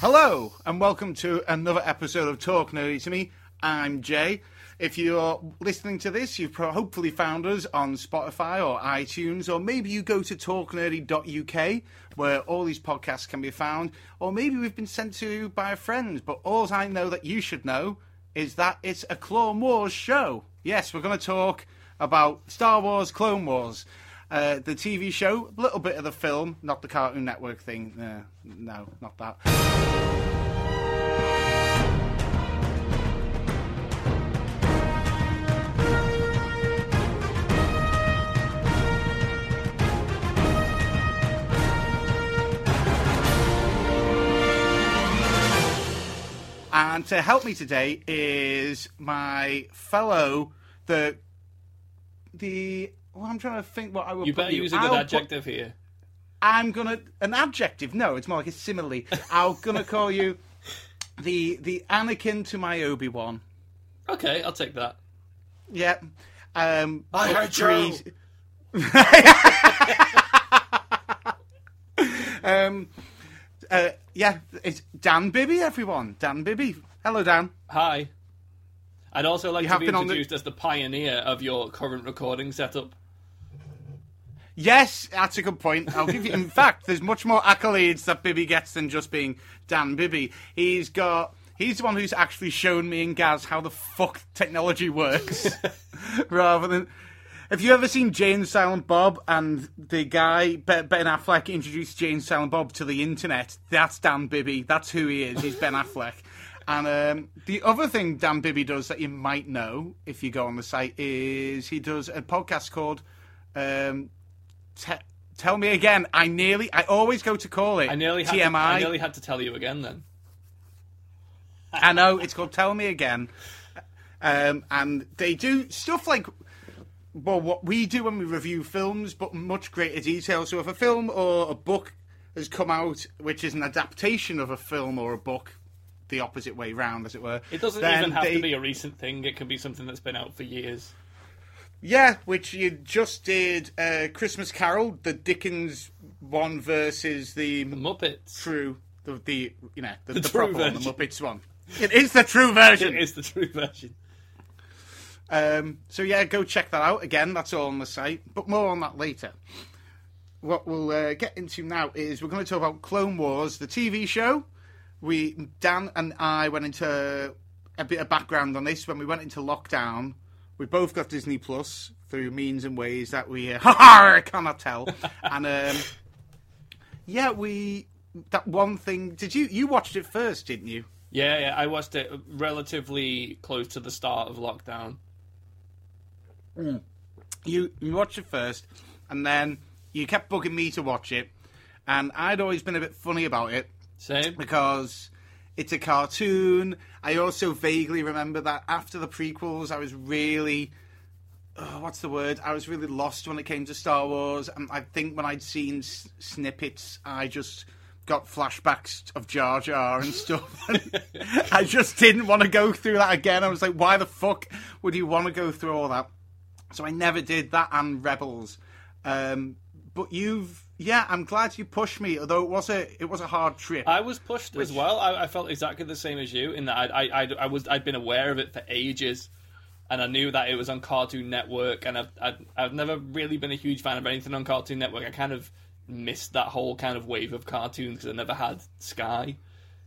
Hello, and welcome to another episode of Talk Nerdy to Me. I'm Jay. If you're listening to this, you've hopefully found us on Spotify or iTunes, or maybe you go to talknerdy.uk where all these podcasts can be found, or maybe we've been sent to you by a friend. But all I know that you should know is that it's a Clone Wars show. Yes, we're going to talk about Star Wars Clone Wars. Uh, the TV show, a little bit of the film, not the Cartoon Network thing. Uh, no, not that. And to help me today is my fellow the the. Well, I'm trying to think what I would. You better use a good I'll put- adjective here. I'm gonna an adjective. No, it's more like a simile. I'm gonna call you the the Anakin to my Obi Wan. Okay, I'll take that. Yeah. Um, I but hate you. um, uh, yeah, it's Dan Bibby, everyone. Dan Bibby. Hello, Dan. Hi. I'd also like You to be on the- introduced as the pioneer of your current recording setup. Yes, that's a good point. I'll give you. In fact, there's much more accolades that Bibby gets than just being Dan Bibby. He's got. He's the one who's actually shown me and Gaz how the fuck technology works, rather than. Have you ever seen Jay and Silent Bob and the guy Ben Affleck introduced Jay and Silent Bob to the internet? That's Dan Bibby. That's who he is. He's Ben Affleck. And um, the other thing Dan Bibby does that you might know if you go on the site is he does a podcast called um, Te- Tell Me Again. I nearly, I always go to call it I nearly TMI. To, I nearly had to tell you again then. I know it's called Tell Me Again, um, and they do stuff like well, what we do when we review films, but much greater detail. So if a film or a book has come out, which is an adaptation of a film or a book, the opposite way round, as it were, It doesn't even have they- to be a recent thing. It can be something that's been out for years. Yeah, which you just did. Uh, Christmas Carol, the Dickens one versus the The Muppets. true, the, the you know the, The the, proper one, the version. Muppets one. It is the true version. It is the true version. Um, so yeah, go check that out again. That's all on the site, but more on that later. What we'll uh, get into now is we're going to talk about Clone Wars, the TV show. We Dan and I went into a bit of background on this when we went into lockdown. We both got Disney Plus through means and ways that we uh, cannot tell. and um, yeah, we that one thing. Did you you watched it first, didn't you? Yeah, yeah. I watched it relatively close to the start of lockdown. Mm. you you watched it first, and then you kept bugging me to watch it, and I'd always been a bit funny about it Same. because it's a cartoon. I also vaguely remember that after the prequels, I was really. Oh, what's the word? I was really lost when it came to Star Wars, and I think when I'd seen s- snippets, I just got flashbacks of Jar Jar and stuff. I just didn't want to go through that again. I was like, why the fuck would you want to go through all that? So I never did that and Rebels. Um, but you've, yeah, I'm glad you pushed me. Although it was a, it was a hard trip. I was pushed as well. I, I felt exactly the same as you in that I, I, I, I was I'd been aware of it for ages, and I knew that it was on Cartoon Network, and I've I've, I've never really been a huge fan of anything on Cartoon Network. I kind of missed that whole kind of wave of cartoons because I never had Sky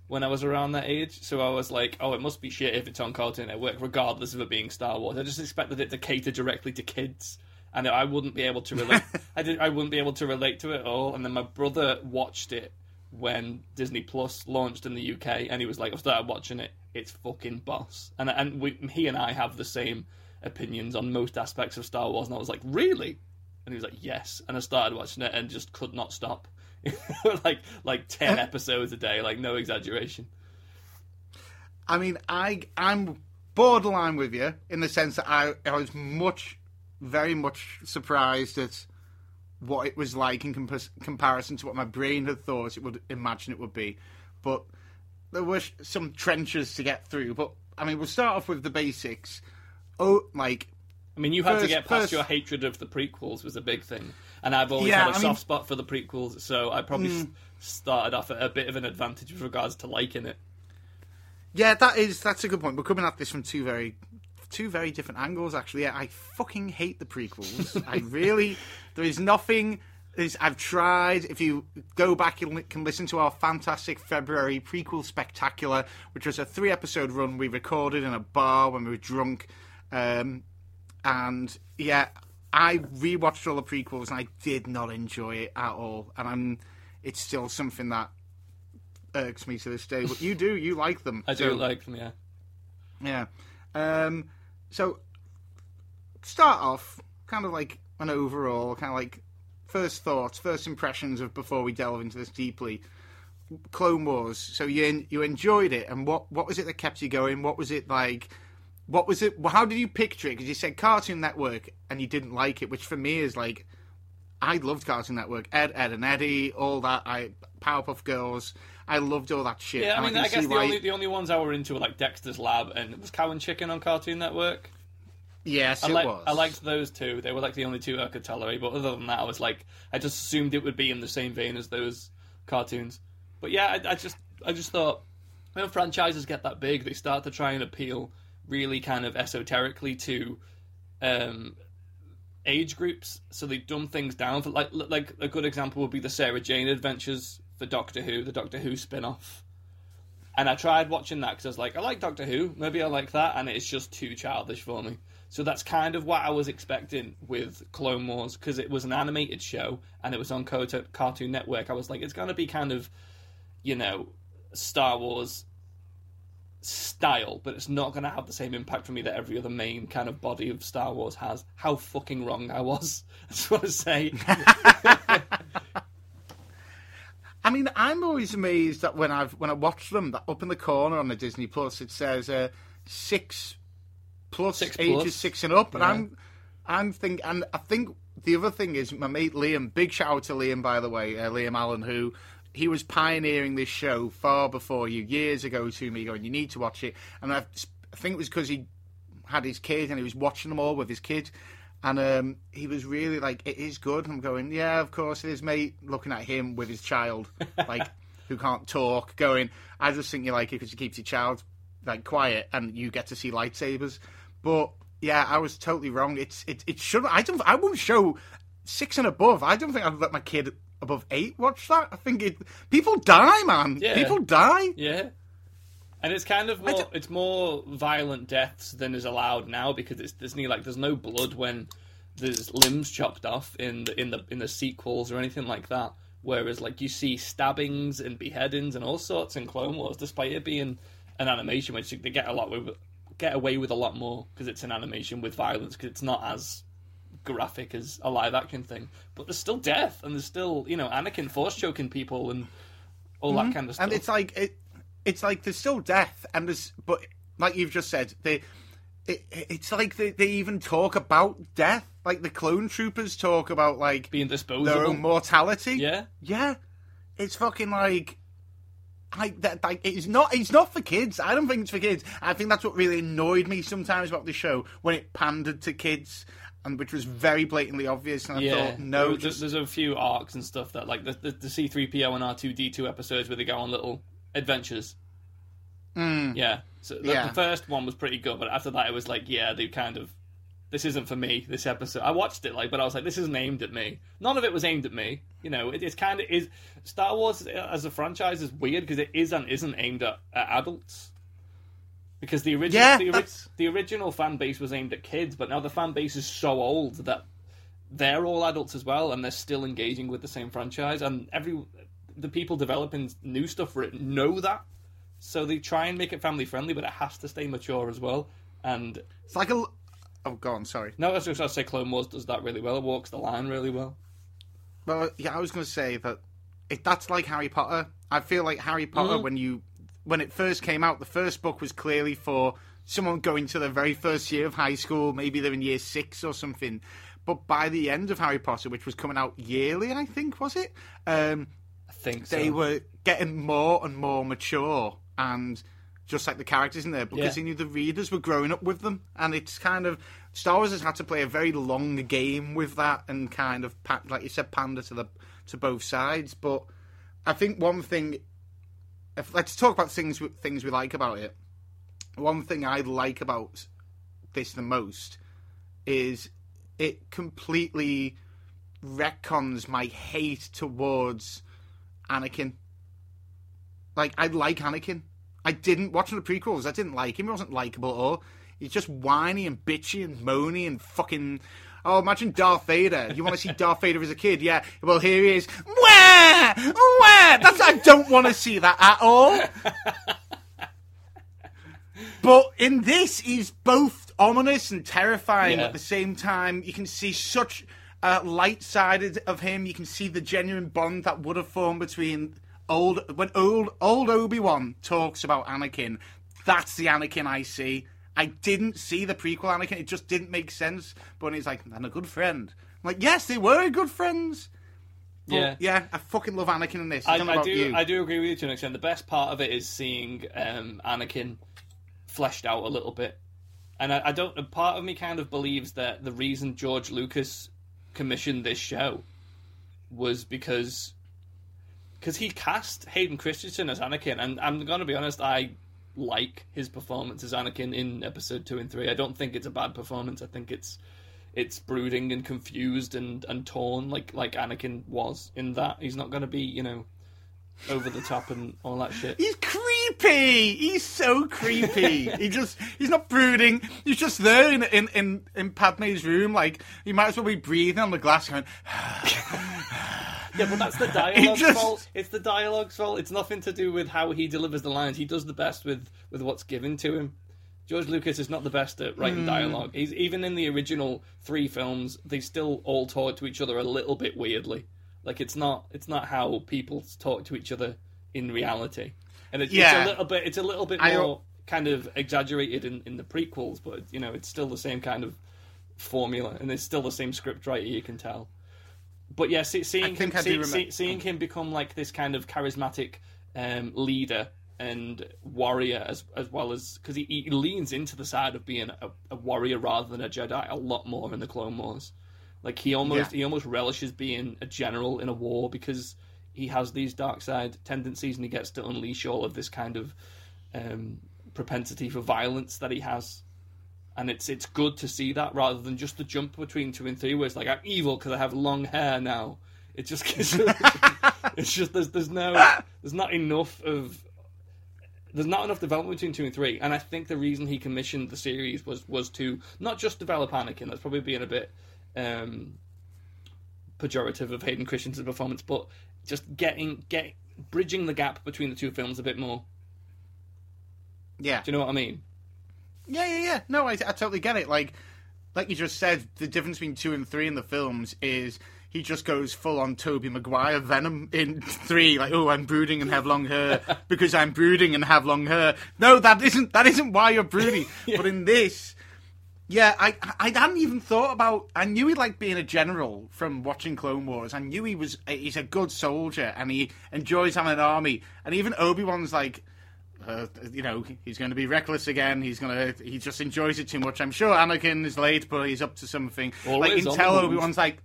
when I was around that age. So I was like, oh, it must be shit if it's on Cartoon Network, regardless of it being Star Wars. I just expected it to cater directly to kids. And I wouldn't be able to relate. I didn't. I wouldn't be able to relate to it at all. And then my brother watched it when Disney Plus launched in the UK, and he was like, "I started watching it. It's fucking boss." And and we, he and I have the same opinions on most aspects of Star Wars. And I was like, "Really?" And he was like, "Yes." And I started watching it and just could not stop. like like ten episodes a day, like no exaggeration. I mean, I I'm borderline with you in the sense that I, I was much, very much surprised at what it was like in compas- comparison to what my brain had thought it would imagine it would be. But there were some trenches to get through. But I mean, we'll start off with the basics. Oh, like I mean, you had to get past first- your hatred of the prequels was a big thing, and I've always Yeah, had a I soft mean- spot for the prequels, so I probably s- started off at a bit of an advantage with regards to liking it. Yeah, that is that's a good point. We're coming at this from two very two very different angles actually. I fucking hate the prequels. I really there is nothing there's, I've tried. If you go back, you can listen to our fantastic February prequel spectacular, which was a three episode run we recorded in a bar when we were drunk. Um, and yeah, I rewatched all the prequels and I did not enjoy it at all. And I'm, it's still something that irks me to this day. But you do, you like them. I do So- like them, yeah. yeah. Um, so start off kind of like an overall, kind of like first thoughts, first impressions of before we delve into this deeply. Clone Wars. So you you enjoyed it, and what what was it that kept you going? What was it like? What was it? How did you picture it? Because you said Cartoon Network, and you didn't like it, which for me is like, I loved Cartoon Network, Ed, Edd and Eddy, all that. I Powerpuff Girls. I loved all that shit. Yeah, I mean, can I, guess the only the only ones I were into were like Dexter's Lab and was Cow and Chicken on Cartoon Network. Yes, I it like was. I liked those two. They were like the only two I could tolerate. But other than that, I was like, I just assumed it would be in the same vein as those cartoons. But yeah, I, I just I just thought when franchises get that big, they start to try and appeal really kind of esoterically to um, age groups. So they dumb things down. For like like a good example would be the Sarah Jane Adventures for Doctor Who, the Doctor Who spin off. And I tried watching that because I was like, I like Doctor Who, maybe I like that, and it's just too childish for me. So that's kind of what I was expecting with Clone Wars because it was an animated show and it was on Cartoon Network. I was like, it's going to be kind of, you know, Star Wars style, but it's not going to have the same impact for me that every other main kind of body of Star Wars has. How fucking wrong I was. I just want to say. I mean, I'm always amazed that when I've when I watch them, that up in the corner on the Disney Plus, it says uh, six plus Six ages plus. six and up, and Yeah. I'm I'm think and I think the other thing is my mate Liam. Big shout out to Liam, by the way, uh, Liam Allen, who he was pioneering this show far before you years ago to me, going, you need to watch it, and I, I think it was because he had his kid and he was watching them all with his kid. And um, he was really like, it is good. I'm going, yeah, of course it is, mate. Looking at him with his child, like, who can't talk, going, I just think you like it because it keeps your child, like, quiet and you get to see lightsabers. But, yeah, I was totally wrong. It's, it, it should, I don't, I won't show six and above. I don't think I'd let my kid above eight watch that. I think it, people die, man. Yeah. People die. Yeah. And it's kind of more it's more violent deaths than is allowed now because it's Disney like there's no blood when there's limbs chopped off in the in the in the sequels or anything like that. Whereas like you see stabbings and beheadings and all sorts in Clone Wars, despite it being an animation, which they get a lot with get away with a lot more because it's an animation with violence because it's not as graphic as a live action thing. But there's still death and there's still you know Anakin force choking people and all that mm-hmm. kind of stuff. and it's like it, it's like there's still death, and there's but like you've just said, they, it, it's like they, they even talk about death. Like the clone troopers talk about like being their disposable. own mortality. Yeah. yeah, it's fucking like. Like that, like it's not. It's not for kids. I don't think it's for kids. I think that's what really annoyed me sometimes about the show when it pandered to kids, and which was very blatantly obvious. And I Yeah, thought, no, There- just there's a few arcs and stuff that like the the, the C3PO and R2D2 episodes where they go on little adventures. Hmm. Yeah, so the. Yeah. the first one was pretty good, but after that it was like, yeah, they kind of this isn't for me. This episode, I watched it like, but I was like, this isn't aimed at me. None of it was aimed at me. You know, it, it's kind of is Star Wars as a franchise is weird because it is and isn't aimed at, at adults. Because the original Yeah, the, ori- the original fan base was aimed at kids, but now the fan base is so old that they're all adults as well, and they're still engaging with the same franchise. And every the people developing new stuff for it know that, so they try and make it family friendly, but it has to stay mature as well. And it's like a. Oh, go on. Sorry. no, I was just going to say Clone Wars does that really well. It walks the line really well. Well, yeah, I was going to say that if that's like Harry Potter. I feel like Harry Potter mm. when you when it first came out, the first book was clearly for someone going to their very first year of high school. Maybe they're in year six or something. But by the end of Harry Potter, which was coming out yearly, I think was it, um, I think so. they were getting more and more mature and just like the characters in there because Yeah. he knew the readers were growing up with them and it's kind of Star Wars has had to play a very long game with that and kind of like you said pander to the to both sides but I think one thing if, let's talk about things things we like about it one thing I like about this the most is it completely retcons my hate towards Anakin. Like, I like Anakin. I didn't, watching the prequels, I didn't like him. He wasn't likable at all. He's just whiny and bitchy and moany and fucking. Oh, imagine Darth Vader. You want to see Darth Vader as a kid? Yeah. Well, here he is. Where? Where? That's, I don't want to see that at all. But in this, he's both ominous and terrifying Yeah. at the same time. You can see such uh, light sided of him. You can see the genuine bond that would have formed between old when old old Obi Wan talks about Anakin. That's the Anakin I see. I didn't see the prequel Anakin. It just didn't make sense. But he's like, and a good friend. I'm like, yes, they were good friends. But, Yeah. yeah. I fucking love Anakin in this. I, I, don't know I about do. you. I do agree with you to an extent. The best part of it is seeing um, Anakin fleshed out a little bit, and I, I don't. Part of me kind of believes that the reason George Lucas commissioned this show was because because he cast Hayden Christensen as Anakin, and I'm going to be honest, I like his performance as Anakin in Episode Two and Three. I don't think it's a bad performance. I think it's it's brooding and confused and, and torn like like Anakin was in that. He's not going to be you know over the top and all that shit. He's creepy. He's so creepy. he just he's not brooding. He's just there in in in, in Padme's room. Like he might as well be breathing on the glass, going. Yeah, but that's the dialogue's just- fault. It's the dialogue's fault. It's nothing to do with how he delivers the lines. He does the best with with what's given to him. George Lucas is not the best at writing dialogue. He's even in the original three films, they still all talk to each other a little bit weirdly. Like it's not it's not how people talk to each other in reality. And it, it's Yeah. a little bit it's a little bit I- more kind of exaggerated in, in the prequels, but you know, it's still the same kind of formula and it's still the same script writer you can tell. But yeah, see, seeing him, think I do see, see- seeing him become like this kind of charismatic um, leader and warrior, as as well as because he, he leans into the side of being a, a warrior rather than a Jedi a lot more in the Clone Wars. Like he almost Yeah. he almost relishes being a general in a war because he has these dark side tendencies and he gets to unleash all of this kind of um, propensity for violence that he has and it's it's good to see that rather than just the jump between two and three where it's like I'm evil because I have long hair now. It just it's, it's just there's there's no there's not enough of there's not enough development between two and three, and I think the reason he commissioned the series was was to not just develop Anakin. That's probably being a bit um, pejorative of Hayden Christensen's performance, but just getting get bridging the gap between the two films a bit more. Yeah, Do you know what I mean? yeah, yeah, yeah. No, I, I totally get it. Like, like you just said, the difference between two and three in the films is he just goes full on Tobey Maguire Venom in three. Like, oh, I'm brooding and have long hair because I'm brooding and have long hair. No, that isn't that isn't why you're brooding. But in this, yeah, I I hadn't even thought about. I knew he liked being a general from watching Clone Wars. I knew he was he's a good soldier and he enjoys having an army. And even Obi Wan's like. Uh, you know, he's going to be reckless again. He's going to. He just enjoys it too much. I'm sure Anakin is late, but he's up to something. Always like, the. Obi Wan's like,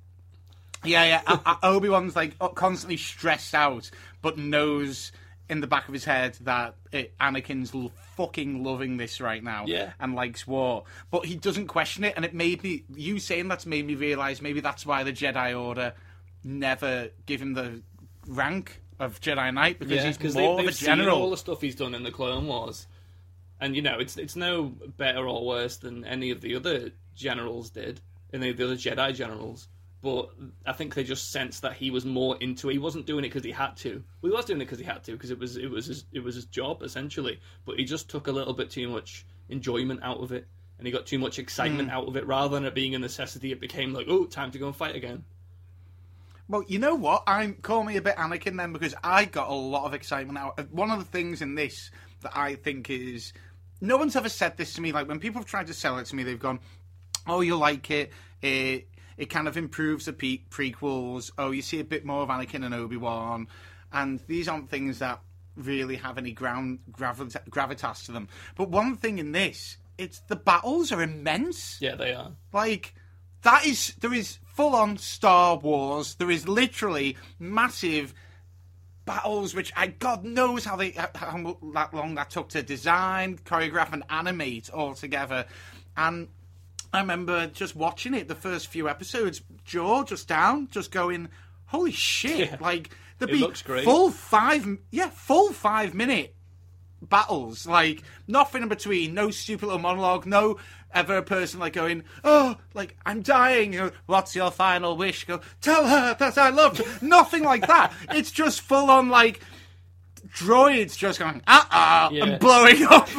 yeah, yeah. Obi Wan's like constantly stressed out, but knows in the back of his head that it, Anakin's l- fucking loving this right now, Yeah. and likes war. But he doesn't question it, and it made me. You saying that's made me realize maybe that's why the Jedi Order never give him the rank of Jedi Knight because he's more they, of a seen all the stuff he's done in the Clone Wars, and you know it's it's no better or worse than any of the other generals did, any of the other Jedi generals. But I think they just sensed that he was more into it. He wasn't doing it because he had to. Well, he was doing it because he had to because it was it was his, it was his job essentially. But he just took a little bit too much enjoyment out of it, and he got too much excitement hmm. out of it. Rather than it being a necessity, it became like, oh, time to go and fight again. Well, you know what? I'm call me a bit Anakin then because I got a lot of excitement out. One of the things in this that I think is no one's ever said this to me. Like when people have tried to sell it to me, they've gone, "Oh, you like it." it it kind of improves the pe- prequels. Oh, you see a bit more of Anakin and Obi Wan, and these aren't things that really have any ground gravita- gravitas to them. But one thing in this, it's the battles are immense. Yeah, they are. Like that is there is full on Star Wars. There is literally massive battles, which I God knows how they how, how that long that took to design, choreograph, and animate all together. And I remember just watching it the first few episodes, jaw just down, just going, "Holy shit!" Yeah. Like the It looks great. full five, yeah, full five minute battles. Like nothing in between. No stupid little monologue. No ever a person like going, "Oh, like I'm dying." You know, What's your final wish? Go tell her that I love her. nothing like that. It's just full on like droids just going, ah ah Yeah. and blowing up.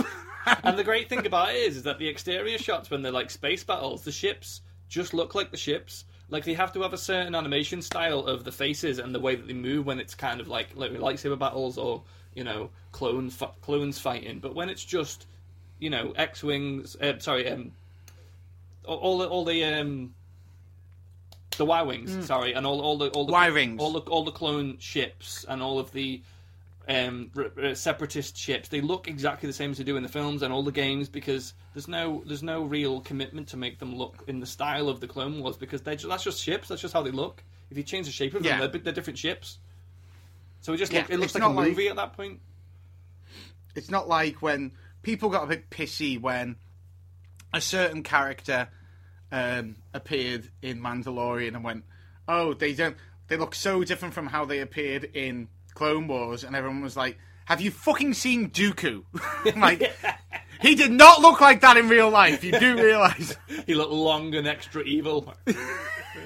And the great thing about it is, is that the exterior shots, when they're like space battles, the ships just look like the ships. Like they have to have a certain animation style of the faces and the way that they move when it's kind of like, like lightsaber battles or you know clones fi- clones fighting. But when it's just you know X wings, uh, sorry, um, all, all the all the um, the Y wings, sorry, and all all the all the Y-wings. all the all the clone ships and all of the um, separatist ships. They look exactly the same as they do in the films and all the games because there's no there's no real commitment to make them look in the style of the Clone Wars because they that's just ships. That's just how they look. If you change the shape of them, Yeah. they're, they're different ships. So it just Yeah, look, it looks like a not like- movie at that point. It's not like when people got a bit pissy when a certain character um, appeared in Mandalorian and went, "Oh, they don't. They look so different from how they appeared in Clone Wars," and everyone was like, "Have you fucking seen Dooku? like, he did not look like that in real life. You do realize?" He looked long and extra evil.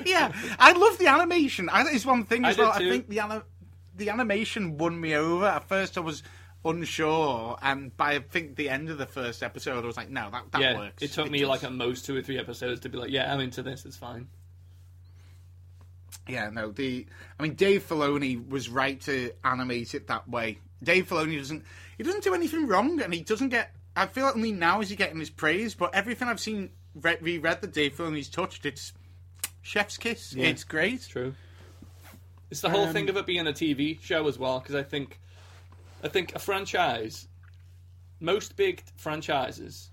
yeah, I love the animation. I, it's one thing I as well. did I think the ani- the animation won me over. At first, I was unsure, and by I think the end of the first episode, I was like, "No, that that yeah, works." it took me does. like at most two or three episodes to be like, yeah, I'm into this. It's fine. Yeah, no. The I mean, Dave Filoni was right to animate it that way. Dave Filoni doesn't he doesn't do anything wrong, and he doesn't get. I feel like only now is he getting his praise, but everything I've seen re- reread that Dave Filoni's touched, it's chef's kiss. Yeah. It's great. It's true. It's the whole Um, thing of it being a TV show as well, because I think, I think a franchise, most big franchises,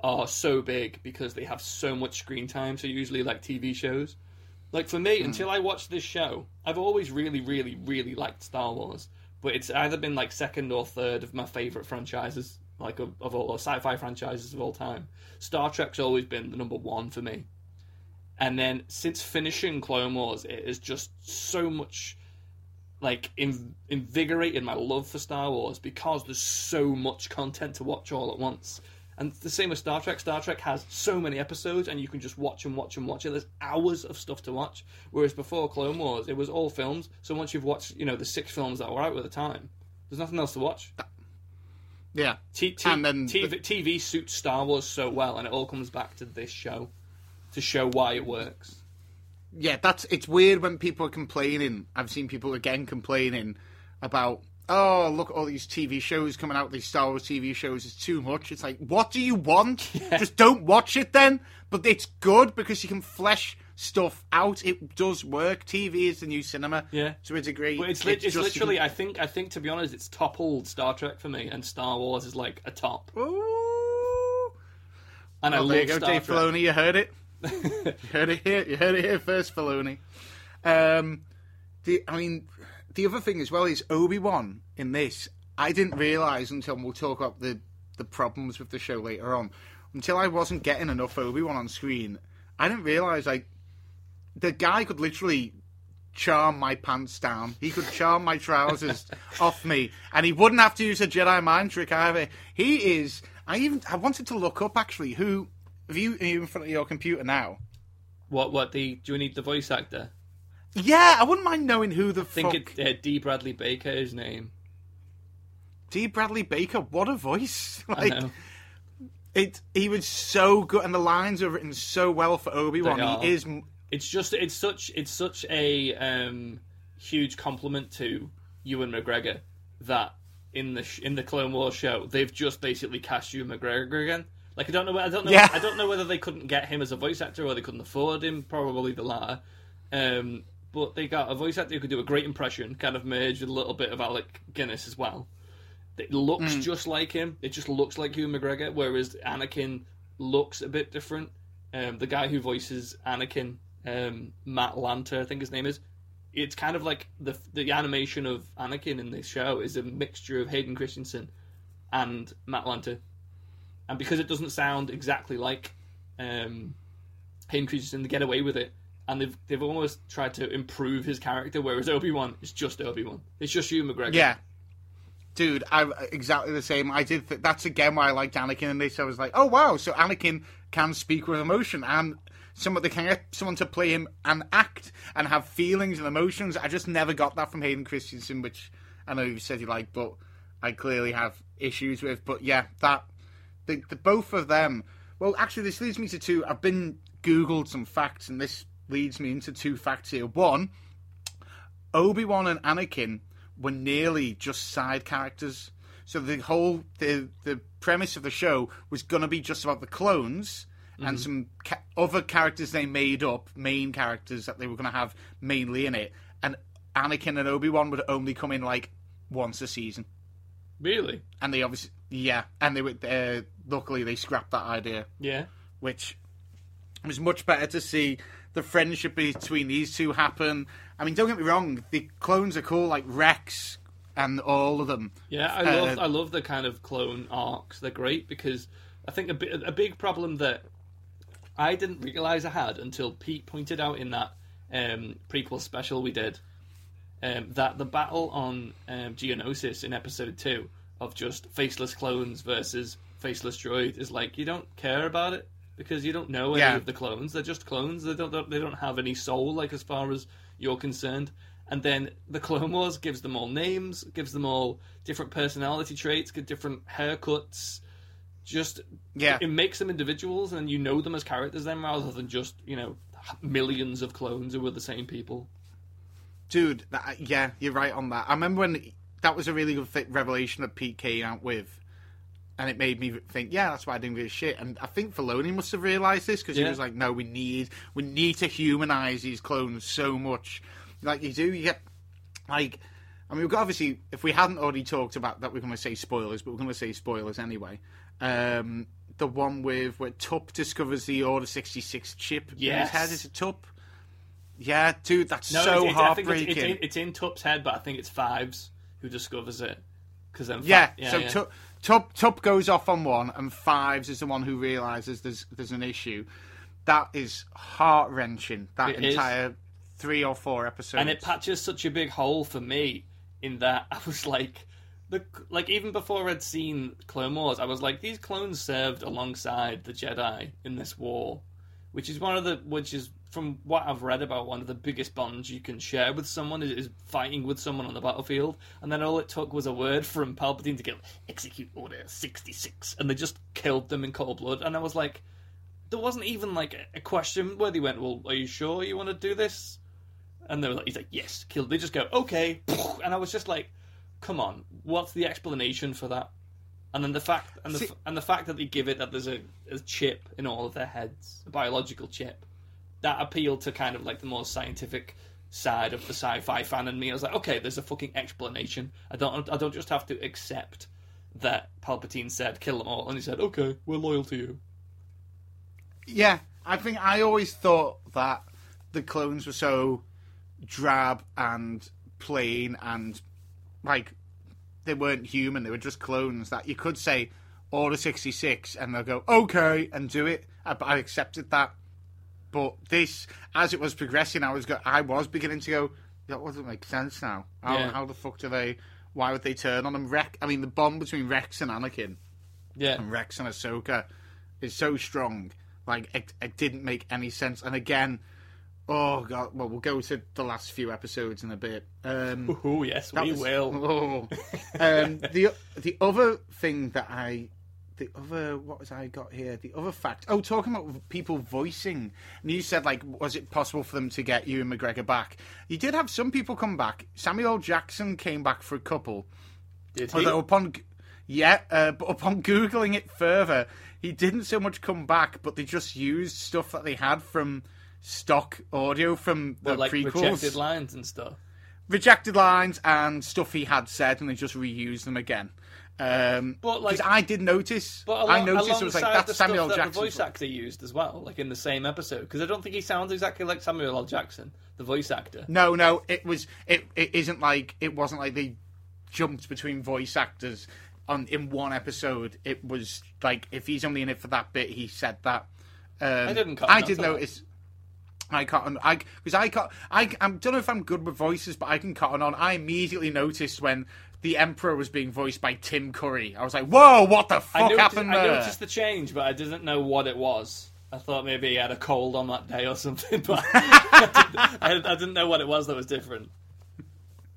are so big because they have so much screen time. So usually like TV shows. Like for me, hmm. until I watched this show, I've always really, really, really liked Star Wars. But it's either been like second or third of my favorite franchises, like of, of all or sci-fi franchises of all time. Star Trek's always been the number one for me. And then since finishing Clone Wars, it is just so much like in, invigorated my love for Star Wars because there's so much content to watch all at once. And the same with Star Trek. Star Trek has so many episodes, and you can just watch and watch and watch it. There's hours of stuff to watch. Whereas before Clone Wars, it was all films. So once you've watched, you know, the six films that were out at the time, there's nothing else to watch. Yeah, T- T- And then TV, the- TV suits Star Wars so well, and it all comes back to this show to show why it works. yeah, that's it's weird when people are complaining. I've seen people again complaining about, oh, look, all these TV shows coming out, these Star Wars TV shows, it's too much. It's like, what do you want? Just don't watch it then. But it's good because you can flesh stuff out. It does work. TV is the new cinema. Yeah. to a degree. But it's, lit it's just- literally, I think, I think to be honest, it's toppled Star Trek for me, and Star Wars is like a top. Ooh. And I Well, love there you go, Star Dave Trek. Filoni. You heard it. you heard it here. You heard it here first, Filoni. Um, the I mean, the other thing as well is Obi Wan in this. I didn't realize until we'll talk about the the problems with the show later on. Until I wasn't getting enough Obi Wan on screen, I didn't realize like the guy could literally charm my pants down. He could charm my trousers off me, and he wouldn't have to use a Jedi mind trick either. He is. I even I wanted to look up actually who. Have you, are you in front of your computer now? What? What? The do we need the voice actor? Yeah, I wouldn't mind knowing who the I think fuck. it, uh, D. Bradley Baker is his name. D. Bradley Baker. What a voice! I Like know. it. He was so good, and the lines are written so well for Obi Wan. He is. It's just it's such it's such a um, huge compliment to Ewan McGregor that in the sh- in the Clone Wars show they've just basically cast Ewan McGregor again. Like I don't know. I don't know. Yeah. I don't know whether they couldn't get him as a voice actor or they couldn't afford him. Probably the latter. Um, but they got a voice actor who could do a great impression, kind of merged with a little bit of Alec Guinness as well. It looks just like him. It just looks like Ewan McGregor, whereas Anakin looks a bit different. Um, the guy who voices Anakin, um, Matt Lanter, I think his name is. It's kind of like the the animation of Anakin in this show is a mixture of Hayden Christensen and Matt Lanter, and because it doesn't sound exactly like um, Hayden Christensen, they get away with it, and they've they've almost tried to improve his character. Whereas Obi Wan is just Obi Wan. It's just Ewan McGregor. Yeah. Dude, I'm exactly the same. I did. Th- that's again why I liked Anakin in this. I was like, oh wow, so Anakin can speak with emotion, and some they can get someone to play him and act and have feelings and emotions. I just never got that from Hayden Christensen, which I know you said you like, but I clearly have issues with. But yeah, that the, the both of them. Well, actually, this leads me to two. I've been googled some facts, and this leads me into two facts here. One, Obi Wan and Anakin were nearly just side characters. So the whole the the premise of the show was going to be just about the clones and some ca- other characters they made up, main characters that they were going to have mainly in it. And Anakin and Obi Wan would only come in like once a season, Really? and they obviously yeah, and they were uh, luckily they scrapped that idea Yeah. which was much better to see the friendship between these two happen. I mean, don't get me wrong, the clones are cool, like Rex and all of them. Yeah, I Uh, love I love the kind of clone arcs. They're great because I think a, bi- a big problem that I didn't realize I had until Pete pointed out in that um, prequel special we did um, that the battle on um, Geonosis in episode two of just faceless clones versus faceless droid is like you don't care about it because you don't know any Yeah. of the clones. They're just clones. They don't they don't have any soul like as far as you're concerned. And then the Clone Wars gives them all names, gives them all different personality traits, get different haircuts. Just Yeah. it makes them individuals, and you know them as characters then, rather than just you know millions of clones who were the same people. Dude, that, yeah, you're right on that. I remember when that was a really good revelation that Pete came out with. And it made me think, yeah, that's why I didn't give a shit. And I think Filoni must have realised this because Yeah. he was like, no, we need, we need to humanise these clones so much. Like you do, you get, like, I mean, we've got obviously, if we hadn't already talked about that, we're going to say spoilers, but we're going to say spoilers anyway. Um, the one with where Tup discovers the Order 66 chip in his head. Is it Tup? Yeah, dude, that's No, so it's, it's, I think heartbreaking. it's, it's, in, it's in Tup's head, but I think it's Fives who discovers it. Because then, Yeah, yeah, so yeah. Tup, Tup Tup goes off on one, and Fives is the one who realizes there's there's an issue. That is heart wrenching. That It is. entire three or four episodes. and it patches such a big hole for me in that I was like, the like even before I'd seen Clone Wars, I was like, these clones served alongside the Jedi in this war, which is one of the which is from what I've read about one of the biggest bonds you can share with someone is, is fighting with someone on the battlefield, and then all it took was a word from Palpatine to get execute order sixty six, and they just killed them in cold blood, and I was like. There wasn't even like a question where they went, "Well, are you sure you want to do this?" And they were like, he's like, yes, killed. They just go, okay. And I was just like, come on, what's the explanation for that? And then the fact, and the, See- and the fact that they give it that there's a, a chip in all of their heads, a biological chip, that appealed to kind of like the more scientific side of the sci-fi fan in me. I was like, okay, there's a fucking explanation. I don't, I don't just have to accept that Palpatine said kill them all, and he said, okay, we're loyal to you. yeah, I think I always thought that the clones were so drab and plain and like they weren't human. They were just clones. That you could say Order sixty six, and they'll go okay and do it. I, I accepted that. But this, as it was progressing, I was go- I was beginning to go. That doesn't make sense now. How, Yeah. how the fuck do they? Why would they turn on them? Rex. I mean, the bond between Rex and Anakin Yeah, and Rex and Ahsoka is so strong. Like it, it didn't make any sense. And again, oh god. Well, we'll go to the last few episodes in a bit. Um, oh yes, we was- will. Oh. um, the the other thing that I, the other what was I got here? The other fact. Oh, talking about people voicing, and you said like, was it possible for them to get Ewan McGregor back? You did have some people come back. Samuel Jackson came back for a couple. Did he? Although upon Yeah, uh, but upon googling it further, he didn't so much come back, but they just used stuff that they had from stock audio from the Well, like prequels, rejected lines and stuff. rejected lines and stuff he had said, and they just reused them again. Um, But, like- I did notice, But along, I noticed it was like that's Samuel stuff that Jackson. the voice actor used as well, like in the same episode, because I don't think he sounds exactly like Samuel L. Jackson, the voice actor. No, no, it was it. It isn't like it wasn't like they jumped between voice actors on in one episode. It was like if he's only in it for that bit, he said that. Um, I didn't I did of that. notice. I caught on. I because I caught. I I don't know if I'm good with voices, but I can cotton on. I immediately noticed when the Emperor was being voiced by Tim Curry. I was like, "Whoa, what the I fuck noticed, happened I there?" noticed the change, but I didn't know what it was. I thought maybe he had a cold on that day or something, but I, didn't, I didn't know what it was that was different.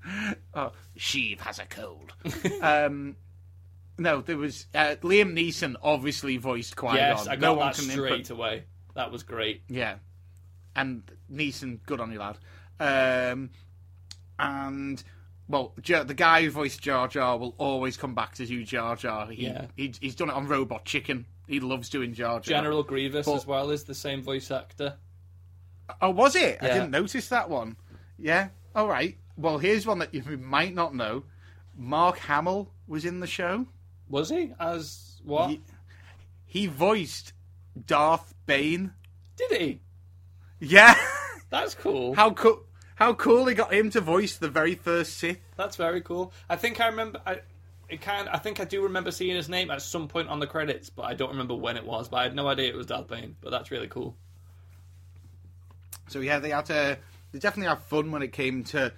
oh, Sheev has a cold. um, no, there was uh, Liam Neeson obviously voiced Qui Gon. Yes, I no got one that can straight input- away. That was great. Yeah, and Neeson, good on you, lad. Um, and well, Jar- the guy who voiced Jar Jar will always come back to do Jar Jar. He, Yeah. he he's done it on Robot Chicken. He loves doing Jar Jar. General Grievous But- as well is the same voice actor. Oh, was it? I didn't notice that one. Yeah. All right. Well, here's one that you might not know. Mark Hamill was in the show. Was he as what? He, he voiced Darth Bane. Did he? Yeah. That's cool. how cool! How cool they got him to voice the very first Sith. That's very cool. I think I remember. I, it kind. I think I do remember seeing his name at some point on the credits, but I don't remember when it was. But I had no idea it was Darth Bane. But that's really cool. So yeah, they had to. They definitely had fun when it came to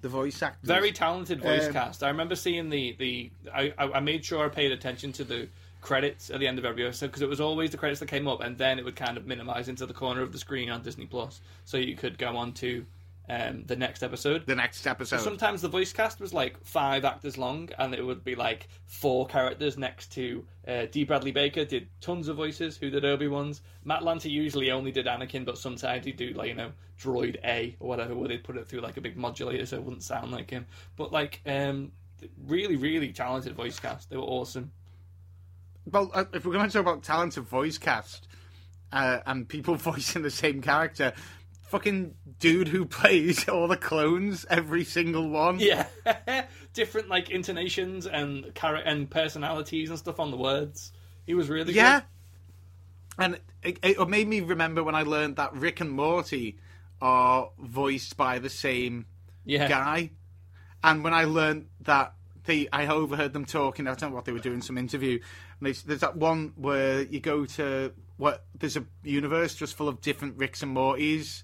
the voice actors. Very talented voice Um, cast. I remember seeing the the. I, I I made sure I paid attention to the credits at the end of every episode because it was always the credits that came up, and then it would kind of minimize into the corner of the screen on Disney Plus, so you could go on to um, the next episode. the next episode. Sometimes the voice cast was like five actors long, and it would be like four characters next to uh, D. Bradley Baker did tons of voices. Who did Obi Wan's? Matt Lanter usually only did Anakin, but sometimes he'd do like you know Droid A or whatever, where they'd put it through like a big modulator so it wouldn't sound like him. But like, um, really, really talented voice cast. They were awesome. well, uh, if we're going to talk about talented voice cast uh, and people voicing the same character, fucking dude who plays all the clones, every single one. Yeah, different like intonations and char- and personalities and stuff on the words. He was really Yeah. good. And it, it made me remember when I learned that Rick and Morty are voiced by the same Yeah. guy. And when I learned that they, I overheard them talking. I don't know what they were doing, some interview. And they, there's that one where you go to what there's a universe just full of different Ricks and Mortys,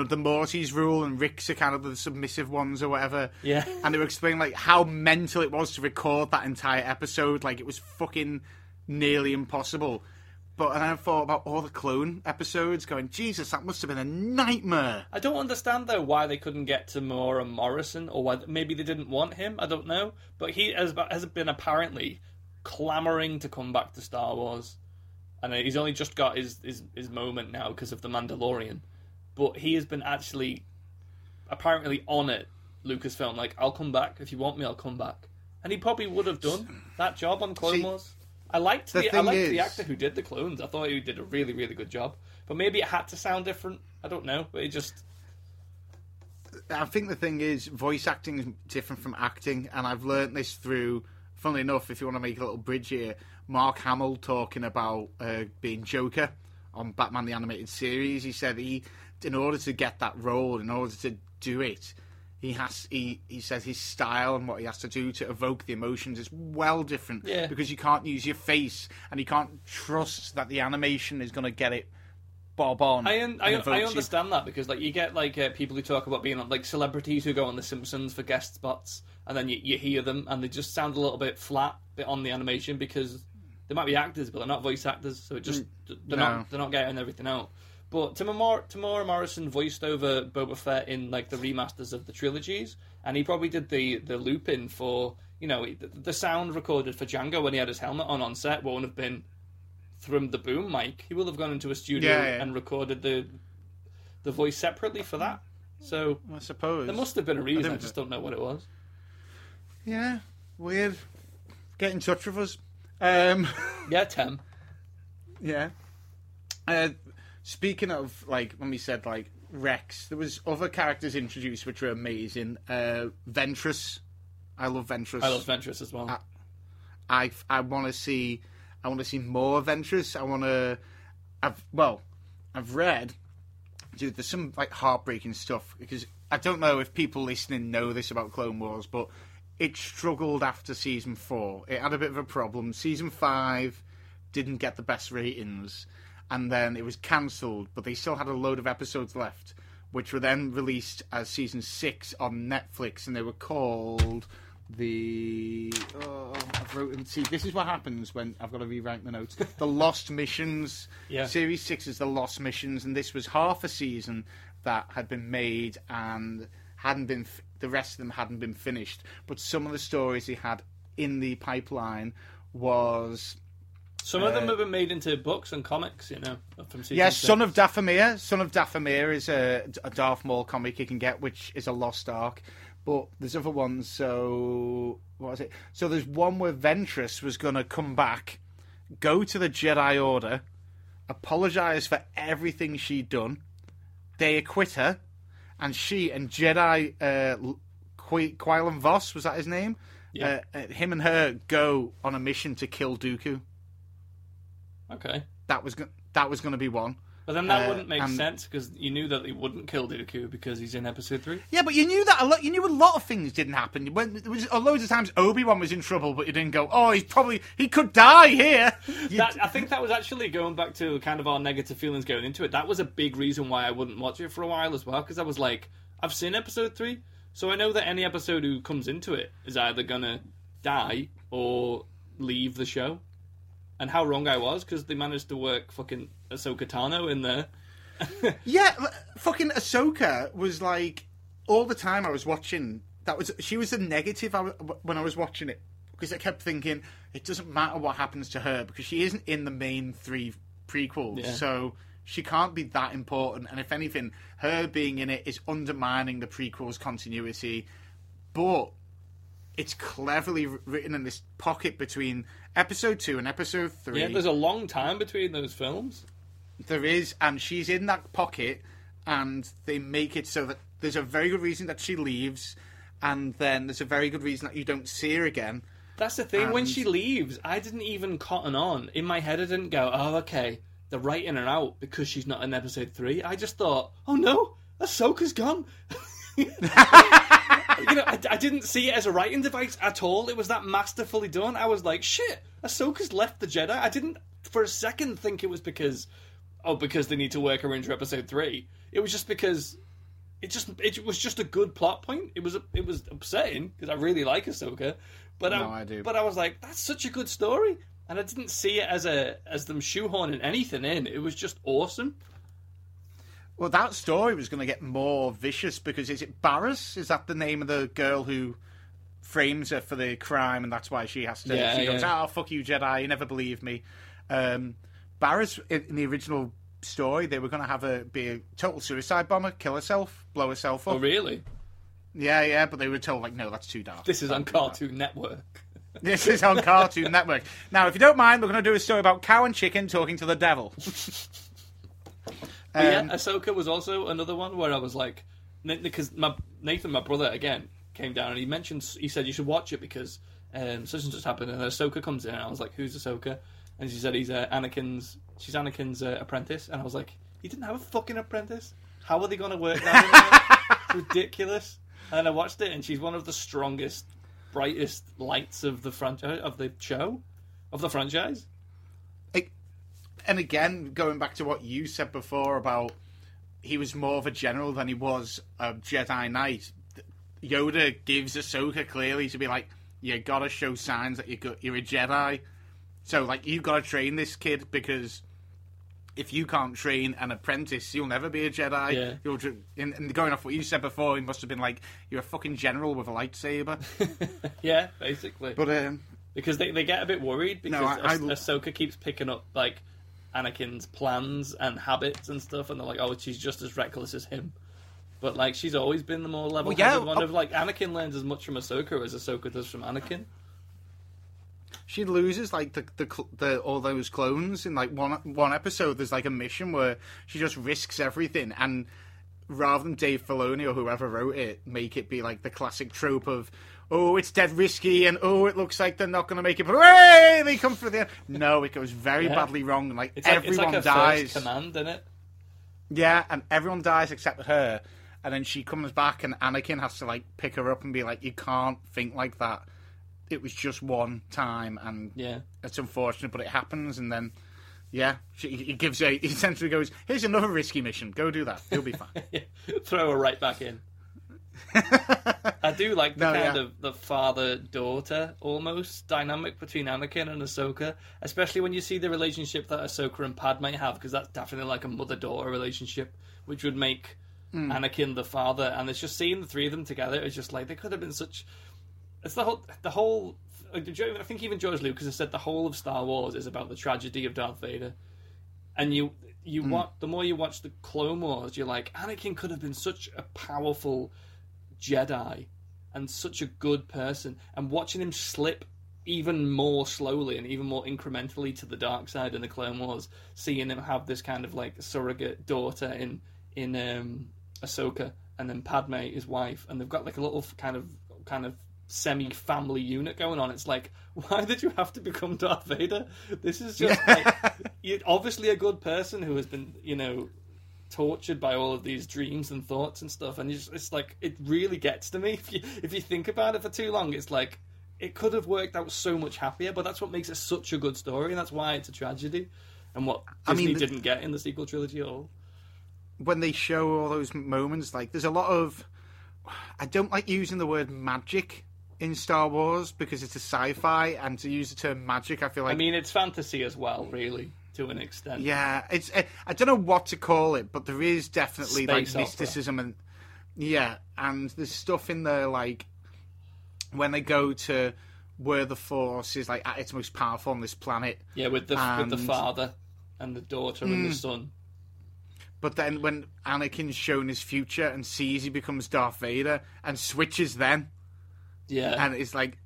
and the Mortys rule, and Ricks are kind of the submissive ones or whatever. Yeah. And they were explaining like how mental it was to record that entire episode. Like it was fucking nearly impossible. But and I thought about all the clone episodes, going, Jesus, that must have been a nightmare. I don't understand though why they couldn't get Temuera Morrison, or why maybe they didn't want him. I don't know, but he has has been apparently clamoring to come back to Star Wars, and he's only just got his his, his moment now because of the Mandalorian. But he has been actually apparently on it. Lucasfilm, like, I'll come back if you want me. I'll come back, and he probably would have done that job on Clone See, Wars. I liked the the, I liked is- the actor who did the clones. I thought he did a really really good job. But maybe it had to sound different. I don't know. But it just I think the thing is, voice acting is different from acting, and I've learnt this through. Funnily enough, if you want to make a little bridge here, Mark Hamill talking about uh, being Joker on Batman the Animated Series, he said he, in order to get that role, in order to do it, he has he he says his style and what he has to do to evoke the emotions is well different Yeah. because you can't use your face and you can't trust that the animation is going to get it bob on. I un- I, and un- evoke I you. understand that because like you get like uh, people who talk about being on like celebrities who go on The Simpsons for guest spots, and then you, you hear them and they just sound a little bit flat bit on the animation because they might be actors but they're not voice actors, so it just they're no. not they're not getting everything out. But Temuera Morrison voiced over Boba Fett in like the remasters of the trilogies, and he probably did the the loop in for you know the, sound recorded for Jango when he had his helmet on on set won't have been from the boom mic. He will have gone into a studio Yeah, yeah. and recorded the the voice separately for that. So I suppose there must have been a reason. I don't- just don't know what it was. Yeah, weird. get in touch with us. Um, Yeah, Tim. yeah. Uh, speaking of like when we said like Rex, there was other characters introduced which were amazing. Uh, Ventress, I love Ventress. I love Ventress as well. Uh, I I want to see I want to see more Ventress. I want to. I've well, I've read. Dude, there's some like heartbreaking stuff because I don't know if people listening know this about Clone Wars, but it struggled after season four. It had a bit of a problem. Season five didn't get the best ratings, and then it was cancelled. But they still had a load of episodes left, which were then released as season six on Netflix, and they were called the. Oh, I've wrote. See, this is what happens when I've got to rewrite the notes. The Lost Missions. Yeah. Series six is the Lost Missions, and this was half a season that had been made and hadn't been. f- The rest of them hadn't been finished, but some of the stories he had in the pipeline was Some of them uh, have been made into books and comics, you know, from season Yes, six. Son of Dathomir. Son of Dathomir is a, a Darth Maul comic you can get, which is a lost arc. But there's other ones. So what was it? So there's one where Ventress was going to come back, go to the Jedi Order, apologize for everything she'd done. They acquit her, and she and Jedi uh, Qu- Quinlan Vos was that his name? Yeah. Uh, uh, him and her go on a mission to kill Dooku. Okay. That was go- that was going to be one. But then that Uh, wouldn't make and- sense because you knew that they wouldn't kill Dooku because he's in episode three. Yeah, but you knew that a lot. You knew a lot of things didn't happen. When there was uh, loads of times Obi Wan was in trouble, but you didn't go. Oh, he's probably he could die here. That, I think that was actually going back to kind of our negative feelings going into it. That was a big reason why I wouldn't watch it for a while as well because I was like, I've seen episode three, so I know that any episode who comes into it is either gonna die or leave the show. And how wrong I was because they managed to work fucking Ahsoka Tano in there. yeah, fucking Ahsoka was like all the time I was watching. That was she was a negative when I was watching it because I kept thinking it doesn't matter what happens to her because she isn't in the main three prequels, Yeah. so she can't be that important. And if anything, her being in it is undermining the prequels' continuity. But it's cleverly written in this pocket between episode two and episode three. Yeah, there's a long time between those films. There is, and she's in that pocket, and they make it so that there's a very good reason that she leaves, and then there's a very good reason that you don't see her again. That's the thing. when she leaves, I didn't even cotton on. In my head, I didn't go, "Oh, okay, they're writing her out because she's not in episode three. I just thought, "Oh no, Ahsoka's gone." you know, I, I didn't see it as a writing device at all. It was that masterfully done. I was like, "Shit, Ahsoka's left the Jedi." I didn't for a second think it was because, oh, because they need to work her into episode three. It was just because it just it was just a good plot point. It was it was upsetting because I really like Ahsoka, but No, I, I do. But I was like, that's such a good story, and I didn't see it as a as them shoehorning anything in. It was just awesome. Well, that story was going to get more vicious because is it Barris? Is that the name of the girl who frames her for the crime, and that's why she has to? Yeah, she goes, yeah. "Oh, fuck you, Jedi! You never believed me." Um, Barris in the original story, they were going to have her be a total suicide bomber, kill herself, blow herself up. Oh, really? Yeah, yeah, but they were told like, no, that's too dark. This is on. Cartoon Network. This is on Cartoon Network. Now, if you don't mind, we're going to do a story about cow and chicken talking to the devil. But yeah, Um, Ahsoka was also another one where I was like, because my Nathan, my brother, again came down and he mentioned, he said you should watch it because um, such and such happened, and Ahsoka comes in, and I was like, who's Ahsoka? And she said he's uh, Anakin's, she's Anakin's uh, apprentice, and I was like, he didn't have a fucking apprentice. How are they going to work that? Ridiculous. And I watched it, and she's one of the strongest, brightest lights of the franchise of the show, of the franchise. And again, going back to what you said before about he was more of a general than he was a Jedi Knight. Yoda gives Ahsoka clearly to be like, you gotta show signs that you're a Jedi. So like, you gotta train this kid because if you can't train an apprentice, you'll never be a Jedi. Yeah. You'll and, and going off what you said before, he must have been like, you're a fucking general with a lightsaber. Yeah, basically. but um, because they, they get a bit worried because No, I- I- Ah- Ahsoka keeps picking up like Anakin's plans and habits and stuff, and they're like, "Oh, she's just as reckless as him." But like, she's always been the more level-headed yeah, one. uh, Of like, Anakin learns as much from Ahsoka as Ahsoka does from Anakin. she loses like the, the cl- the all those clones in like one one episode. There's like a mission where she just risks everything, and rather than Dave Filoni or whoever wrote it, make it be like the classic trope of. Oh, it's dead risky, and oh, it looks like they're not going to make it. But hey, they come for the end. No, it goes very Yeah. badly wrong. and, Like It's like, everyone it's like a dies. first command, isn't it? Yeah, and everyone dies except her. And then she comes back, and Anakin has to like pick her up and be like, "You can't think like that. It was just one time, and Yeah. it's unfortunate, but it happens." And then, yeah, she, he gives a he essentially goes, "Here's another risky mission. Go do that. You'll be fine." Throw her right back in. I do like the No, kind yeah. of the father daughter almost dynamic between Anakin and Ahsoka, especially when you see the relationship that Ahsoka and Padme have, because that's definitely like a mother daughter relationship, which would make Hmm. Anakin the father. And it's just seeing the three of them together. It's just like they could have been such. It's the whole the whole. I think even George Lucas has said the whole of Star Wars is about the tragedy of Darth Vader and you you watch the more you watch the Clone Wars, you're like Anakin could have been such a powerful Jedi and such a good person, and watching him slip even more slowly and even more incrementally to the dark side in the Clone Wars, seeing him have this kind of like surrogate daughter in in um, Ahsoka, and then Padme, his wife, and they've got like a little kind of kind of semi family unit going on. It's like, why did you have to become Darth Vader? This is just like you're obviously a good person who has been, you know, tortured by all of these dreams and thoughts and stuff. And it's, it's like it really gets to me. If you if you think about it for too long, it's like it could have worked out so much happier. But that's what makes it such a good story, and that's why it's a tragedy. And what I Disney mean, the- didn't get in the sequel trilogy at all. when they show all those moments, like there's a lot of. I don't like using the word magic in Star Wars because it's a sci-fi, and to use the term magic, I feel like I mean, it's fantasy as well, really, to an extent. Yeah, it's uh, I don't know what to call it, but there is definitely Space like opera. mysticism and yeah, and there's stuff in there like when they go to where the Force is like at its most powerful on this planet, Yeah, with the with the father and the daughter and the son. but then when Anakin's shown his future and sees he becomes Darth Vader and switches then, Yeah, and it's like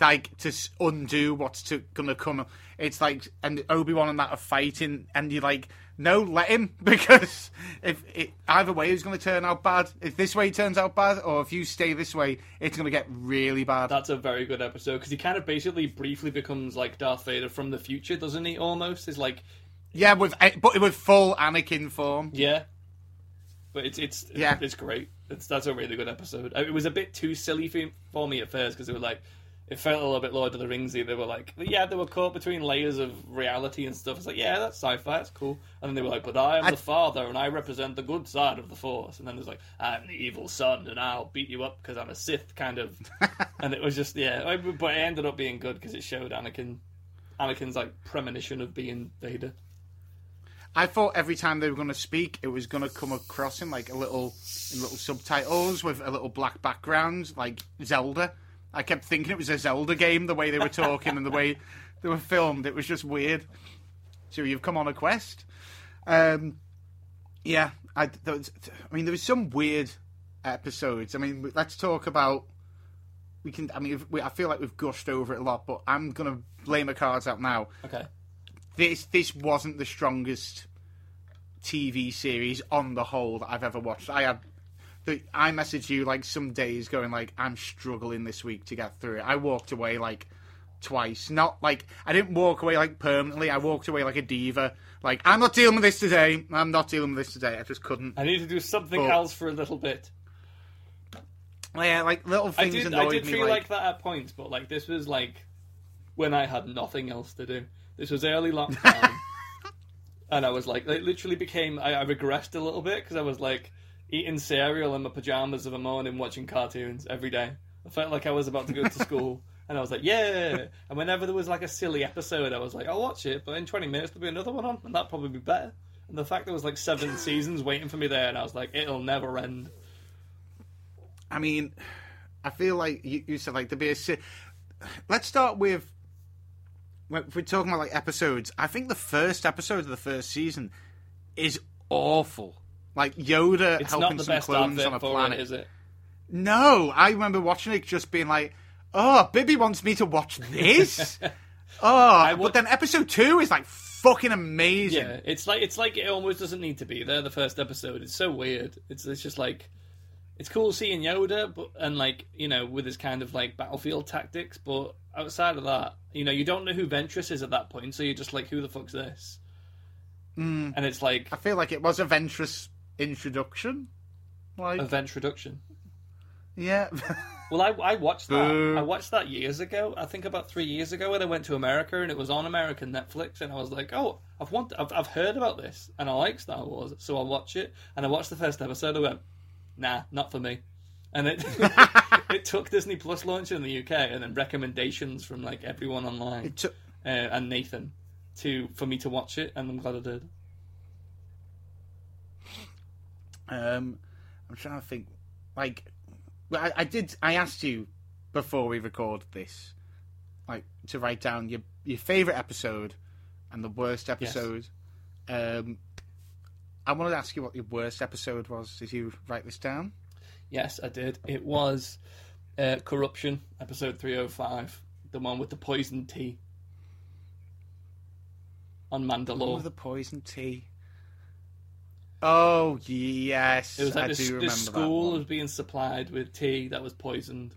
like to undo what's to gonna come. It's like and Obi Wan and that are fighting, and you're like, no, let him because if it, either way it's gonna turn out bad. If this way turns out bad, or if you stay this way, it's gonna get really bad. That's a very good episode because he kind of basically briefly becomes like Darth Vader from the future, doesn't he? Almost is like yeah, with eh, but with full Anakin form. yeah, but it's it's Yeah. it's great. It's that's a really good episode. It was a bit too silly for, for me at first because it was like it felt a little bit Lord of the Ringsy. They were like yeah, they were caught between layers of reality and stuff. It's like yeah, that's sci-fi, that's cool. And then they were like, but I am I- the father and I represent the good side of the Force. And then there's like I'm the evil son and I'll beat you up because I'm a Sith kind of. and it was just yeah, but it ended up being good because it showed Anakin. Anakin's like premonition of being Vader. I thought every time they were going to speak, it was going to come across in like a little, in little subtitles with a little black background, like Zelda. I kept thinking it was a Zelda game, the way they were talking and the way they were filmed. It was just weird. So you've come on a quest. Um, yeah, I, was, I mean, there was some weird episodes. I mean, let's talk about. We can. I mean, we, I feel like we've gushed over it a lot, but I'm gonna lay my cards out now Okay. this this wasn't the strongest TV series on the whole that I've ever watched. I had the I messaged you like some days going like I'm struggling this week to get through it. I walked away like twice. Not like I didn't walk away like permanently. I walked away like a diva. Like I'm not dealing with this today. I'm not dealing with this today. I just couldn't. I need to do something But- else for a little bit. Yeah, like little things I did. annoyed I did me. feel like, like that at points, but like this was like when I had nothing else to do. This was early lockdown, and I was like, it literally became. I, I regressed a little bit because I was like eating cereal in my pajamas of a morning, watching cartoons every day. I felt like I was about to go to school, and I was like, yeah. And whenever there was like a silly episode, I was like, I'll watch it, but in twenty minutes there'll be another one on, and that'd probably be better. And the fact there was like seven seasons waiting for me there, and I was like, it'll never end. I mean, I feel like you, you said like to be si- Let's start with. If we're talking about like episodes, I think the first episode of the first season is awful. Like Yoda It's helping some clones on a planet. it, is it? No, I remember watching it just being like, "Oh, Bibby wants me to watch this." Oh, would- but then episode two is like fucking amazing. Yeah, it's like it's like it almost doesn't need to be there. The first episode, it's so weird. It's it's just like it's cool seeing Yoda, but and like you know with his kind of like battlefield tactics. But outside of that, you know, you don't know who Ventress is at that point, so you're just like, who the fuck's this? Mm. And it's like I feel like it was a Ventress introduction. Like, a Ventroduction. yeah. Well, I, I watched that. Boo. I watched that years ago. I think about three years ago when I went to America and it was on American Netflix, and I was like, "Oh, I've want, I've, I've heard about this, and I like Star Wars, so I'll watch it." And I watched the first episode. I went, "Nah, not for me." And it it took Disney Plus launch in the UK, and then recommendations from like everyone online it took, uh, and Nathan to for me to watch it, and I'm glad I did. Um, I'm trying to think. Like, well, I, I did. I asked you before we recorded this, like, to write down your your favorite episode and the worst episode. Um, I wanted to ask you what your worst episode was. Did you write this down? Yes, I did. It was uh, Corruption, episode 305, the one with the poison tea on Mandalore. Oh, the poison tea. Oh yes, it was like I this remember school was being supplied with tea that was poisoned,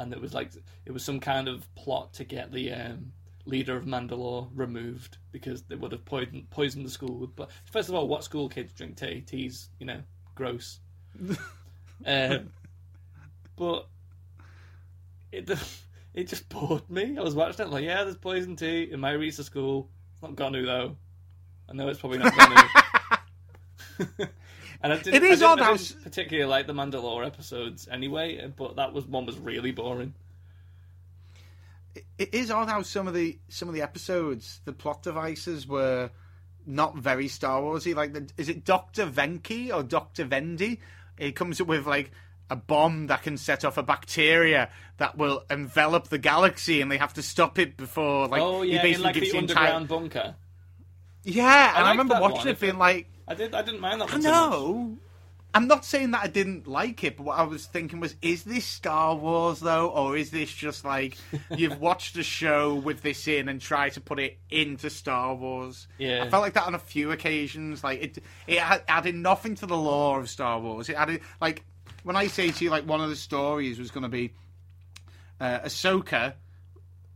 and it was like it was some kind of plot to get the um, leader of Mandalore removed because they would have poisoned poisoned the school. With, but first of all, what school kids drink tea? Tea's you know gross. um, but it it just bored me. I was watching it like, yeah, there's poison tea in my Risa school. It's not Gonu though. I know it's probably not Gonu. and I didn't, It is I odd didn't, I how particularly like the Mandalore episodes anyway, but that was one was really boring. it is odd how some of the some of the episodes, the plot devices were not very Star Warsy. Like, the, is it Doctor Venki or Doctor Vendi? He comes up with like a bomb that can set off a bacteria that will envelop the galaxy, and they have to stop it before. Like, oh he yeah, in basically like gives the entire- underground bunker. Yeah, and I, liked remember watching one. It being like, I did. I didn't mind that I one. know. I'm not saying that I didn't like it, but what I was thinking was, is this Star Wars though, or is this just like you've watched a show with this in and try to put it into Star Wars? Yeah. I felt like that on a few occasions. Like it, it had added nothing to the lore of Star Wars. It added like when I say to you, like one of the stories was going to be uh, Ahsoka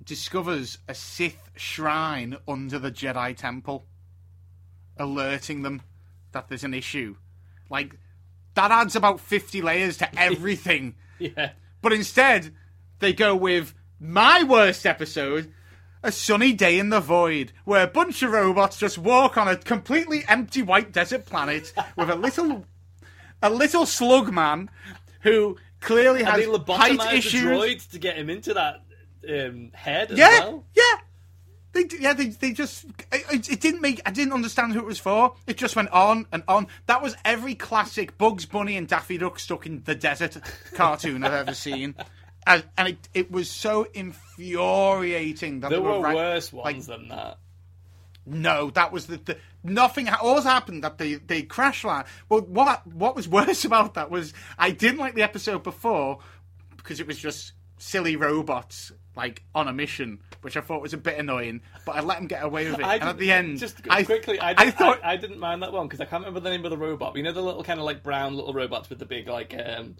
discovers a Sith shrine under the Jedi Temple, alerting them that there's an issue. Like that adds about fifty layers to everything. Yeah. but instead, they go with my worst episode. A sunny day in the void, where a bunch of robots just walk on a completely empty white desert planet with a little, a little slug man, who clearly And has they height issues. the to get him into that um, head as Yeah, well. yeah. They, yeah, they, they just it, it didn't make. I didn't understand who it was for. It just went on and on. That was every classic Bugs Bunny and Daffy Duck stuck in the desert cartoon I've ever seen, and, and it it was so infuriating that There were right- worse like, ones than that. no, that was the, the nothing. All happened that they they crash land. Well, what what was worse about that was I didn't like the episode before because it was just silly robots like on a mission, which I thought was a bit annoying. But I let him get away with it, I and at the end, just I, quickly, I, I thought I, I didn't mind that one because I can't remember the name of the robot. You know the little kind of like brown little robots with the big like um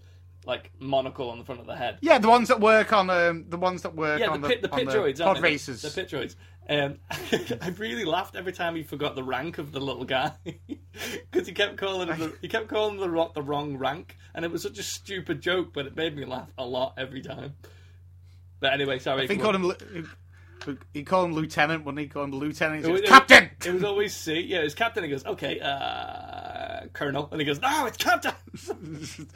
like monocle on the front of the head. yeah, the ones that work on um, the ones that work Yeah, on the pit, the on pit droids, pod racers. The pit droids. Um, I really laughed every time he forgot the rank of the little guy because he kept calling him the, he kept calling the rock the wrong rank, and it was such a stupid joke, but it made me laugh a lot every time. But anyway, sorry. I think he called him. He called him lieutenant when he called him lieutenant. He It was- it was- Captain. It was always C. Yeah, it's captain. He goes, okay, uh, colonel, and he goes, no, it's captain.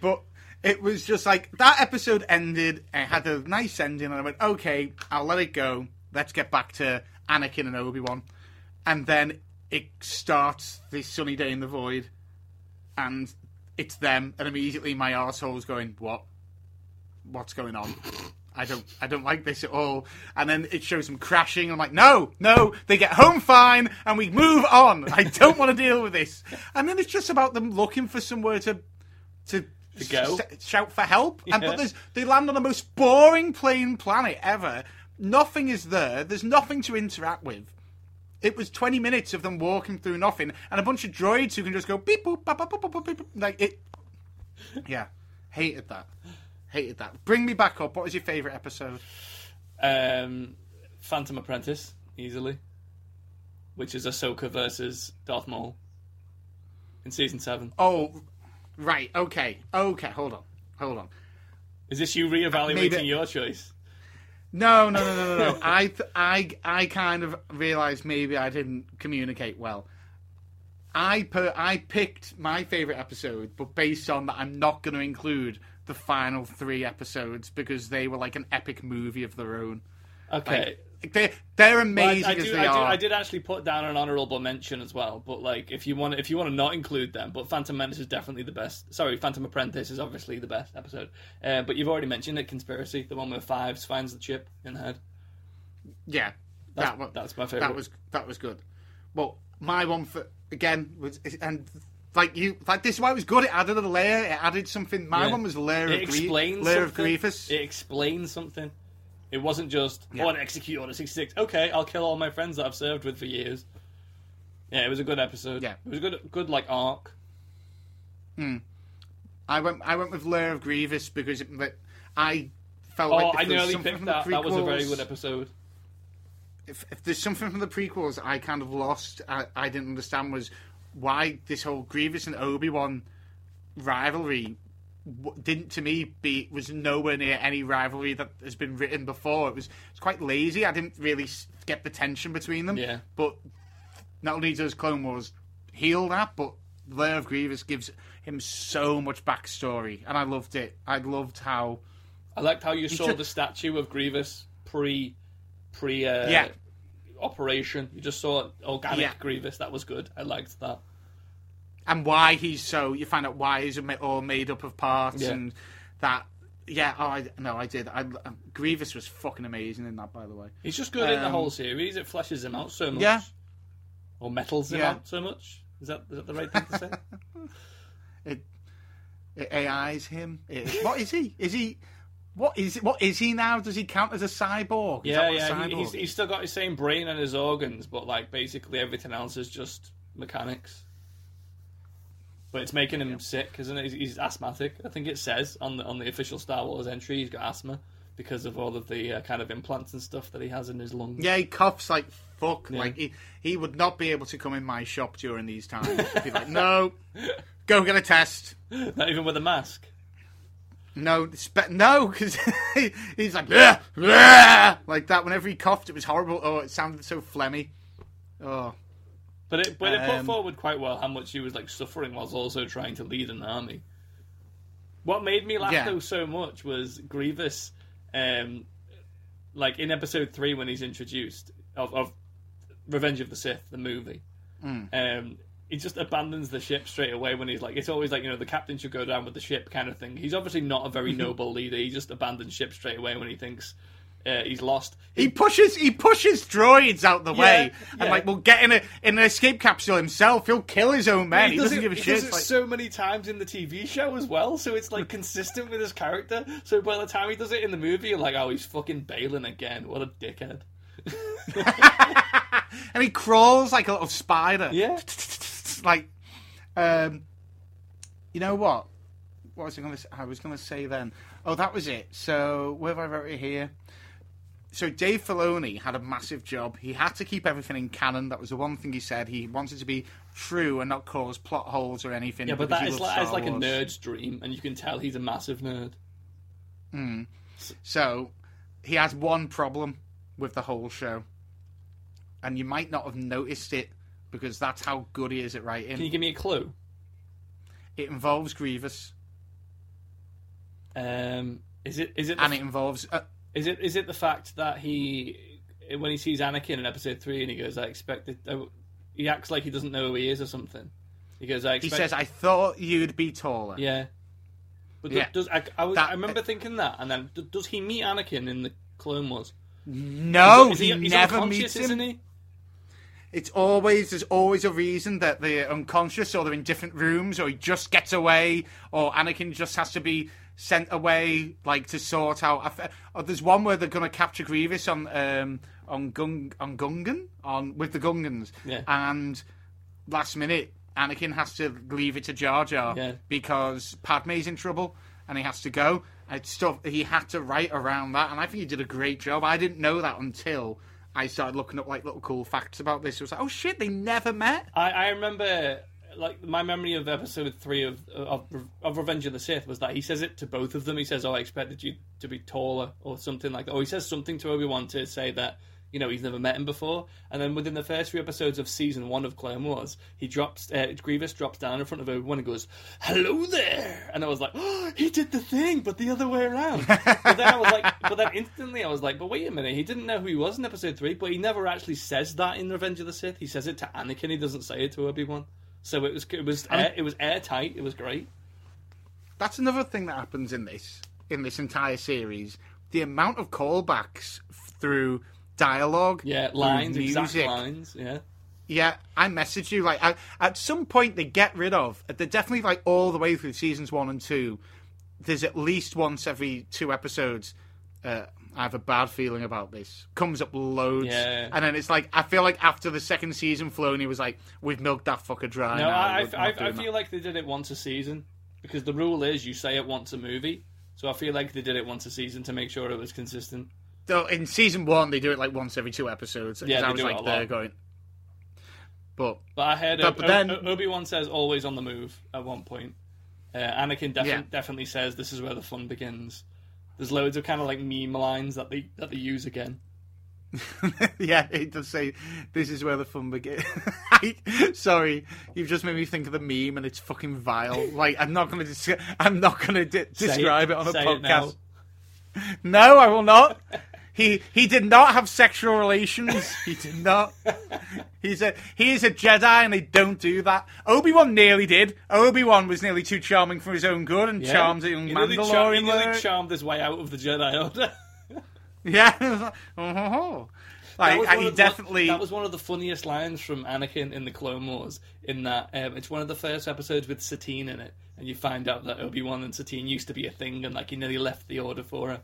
But it was just like that episode ended. It had a nice ending, and I went, okay, I'll let it go. Let's get back to Anakin and Obi Wan, and then it starts this sunny day in the void, and it's them, and immediately my arsehole's going, what? What's going on? I don't, I don't like this at all. And then it shows them crashing. I'm like, no, no, they get home fine, and we move on. I don't want to deal with this. And then it's just about them looking for somewhere to to, go. s- shout for help. And but there's, they land on the most boring plain planet ever. Nothing is there. There's nothing to interact with. It was 20 minutes of them walking through nothing and a bunch of droids who can just go beep boop, bop, bop, bop, bop, beep, boop. Like it. Yeah. Hated that. Hated that. Bring me back up. What was your favourite episode? Um, Phantom Apprentice, easily. Which is Ahsoka versus Darth Maul. In season 7. Oh, right. Okay. Okay. Hold on. Hold on. Is this you reevaluating Maybe- your choice? No, no, no, no, no, no. I, th- I, I kind of realized maybe I didn't communicate well. I per- I picked my favorite episode, but based on that, I'm not going to include the final three episodes because they were like an epic movie of their own. Okay. Like, they they're Well, amazing I, I, as do, they I, do, are. I did actually put down an honourable mention as well, but like if you want if you want to not include them, but Phantom Menace is definitely the best. Sorry, Phantom Apprentice is obviously the best episode. Uh, but you've already mentioned it, Conspiracy, the one where Fives finds the chip in the head. Yeah, That's, that one, that's my favorite. that was that was good. Well, my one for again was and like you like this is why it was good. It added a layer. It added something. My Yeah. one was layer it of explains layer of something. Grievous. It explains something. It wasn't just Yeah. oh, and execute Order sixty six. Okay, I'll kill all my friends that I've served with for years. Yeah, it was a good episode. Yeah. it was a good, good like arc. Hmm. I went I went with Lair of Grievous because it, I felt Oh, like I nearly picked that. That was a very good episode. if, if there's something from the prequels I kind of lost, I, I didn't understand was why this whole Grievous and Obi Wan rivalry didn't to me be was nowhere near any rivalry that has been written before. It was it's quite lazy. I didn't really get the tension between them. Yeah. But not only does Clone Wars heal that, but Lair of Grievous gives him so much backstory, and I loved it. I loved how I liked how you saw ju- the statue of Grievous pre pre uh, Yeah. Operation. You just saw organic Yeah. Grievous. That was good. I liked that. and why he's so you find out why he's all made up of parts Yeah. and that yeah oh I no I did I um, Grievous was fucking amazing in that by the way He's just good in the Um, whole series. It fleshes him out so much. Yeah. Or metals him Yeah. out so much. Is that is that the right thing to say? it, it AI's him It- what is he is he what is what is he now does he count as a cyborg is yeah, yeah. He, cyborg he's, he's still got his same brain and his organs, but like basically everything else is just mechanics. But it's making him sick, isn't it? He's, he's asthmatic. I think it says on the on the official Star Wars entry he's got asthma because of all of the uh, kind of implants and stuff that he has in his lungs. yeah he coughs like fuck Yeah. like he he would not be able to come in my shop during these times He'd be like no go get a test Not even with a mask. No, spe- no, because he's like "Bleh, bleh," like that. Whenever he coughed, it was horrible. Oh, it sounded so phlegmy. Oh, But it but it put Um, forward quite well how much he was like suffering whilst also trying to lead an army. What made me laugh Yeah. though so much was Grievous, um, like in episode three when he's introduced of, of Revenge of the Sith, the movie. Hmm. Um, he just abandons the ship straight away when he's like, it's always like you know the captain should go down with the ship kind of thing. He's obviously not a very noble leader. He just abandons ship straight away when he thinks uh, he's lost. he pushes he pushes droids out the way, and yeah. like will get in a in an escape capsule himself. He'll kill his own men. He, does doesn't it- give a he shit. does it like, so many times in the TV show as well, so it's like consistent with his character. So by the time he does it in the movie, you're like, oh, he's fucking bailing again. What a dickhead. and he crawls like a little spider. Yeah. like, um, you know what? What was I going to? I was going to say then. Oh, that was it. So where have I wrote it here? So Dave Filoni had a massive job. He had to keep everything in canon. That was the one thing he said. He wanted to be true and not cause plot holes or anything. Yeah, but that is like, like a nerd's dream, and you can tell he's a massive nerd. So he has one problem with the whole show, and you might not have noticed it because that's how good he is at writing. Can you give me a clue? It involves Grievous, Um, is it is it the, and it involves. Uh, is it is it the fact that he when he sees Anakin in Episode Three and he goes, "I expected," uh, he acts like he doesn't know who he is or something. He goes, "I he says, "I thought you'd be taller." Yeah. But Yeah. does I, I, was, That- I remember thinking that, and then does he meet Anakin in the Clone Wars? No, Is he, he's never meets him. isn't he? It's always there's always a reason that they're unconscious or they're in different rooms or he just gets away or Anakin just has to be sent away like to sort out. Oh, there's one where they're going to capture Grievous on um, on Gung on Gungan on with the Gungans, Yeah. and last minute Anakin has to leave it to Jar Jar Yeah. because Padme's in trouble and he has to go. And stuff he had to write around that, and I think he did a great job. I didn't know that until I started looking up like little cool facts about this. It was like, oh shit, they never met. I, I remember, like, my memory of episode three of, of of Revenge of the Sith was that he says it to both of them. He says, "Oh, I expected you to be taller," or something like that. Or he says something to Obi Wan to say that you know he's never met him before. And then within the first few episodes of season one of Clone Wars, he drops uh, Grievous drops down in front of Obi Wan and goes, "Hello there," and I was like, oh, "He did the thing, but the other way around." but then I was like, but then instantly I was like, "But wait a minute, he didn't know who he was in episode three, but he never actually says that in Revenge of the Sith. He says it to Anakin. He doesn't say it to Obi Wan." So it was it was air, it was airtight. It was great. That's another thing that happens in this in this entire series. The amount of callbacks through dialogue, Yeah, lines, exact music. lines. Yeah, Yeah, I messaged you like I, at some point they get rid of. They're definitely like all the way through seasons one and two. There's at least once every two episodes. Uh, I have a bad feeling about this. Comes up loads, Yeah. and then it's like I feel like after the second season, Filoni was like, "We've milked that fucker dry." no. I, I, I, I feel like they did it once a season because the rule is you say it once a movie. So I feel like they did it once a season to make sure it was consistent. So in season one, they do it like once every two episodes. Yeah, I was do it like a there lot. going. But But I heard But- but then- Obi Wan says always on the move at one point. Uh, Anakin defi- Yeah. definitely says this is where the fun begins. There's loads of kind of like meme lines that they that they use again. yeah, it does say this is where the fun begins. Sorry, you've just made me think of the meme, and it's fucking vile. Like I'm not going to des- I'm not going to de- describe it, on a say it podcast. no, I will not. He he did not have sexual relations. He did not. He's a he is a Jedi, and they don't do that. Obi Wan nearly did. Obi Wan was nearly too charming for his own good, and Yeah. charmed a young He nearly, char- he nearly charmed his way out of the Jedi Order. yeah, was like, oh, That was one he of the- that was one of the funniest lines from Anakin in the Clone Wars. In that um, it's one of the first episodes with Satine in it, and you find out that Obi Wan and Satine used to be a thing, and like he nearly left the Order for her.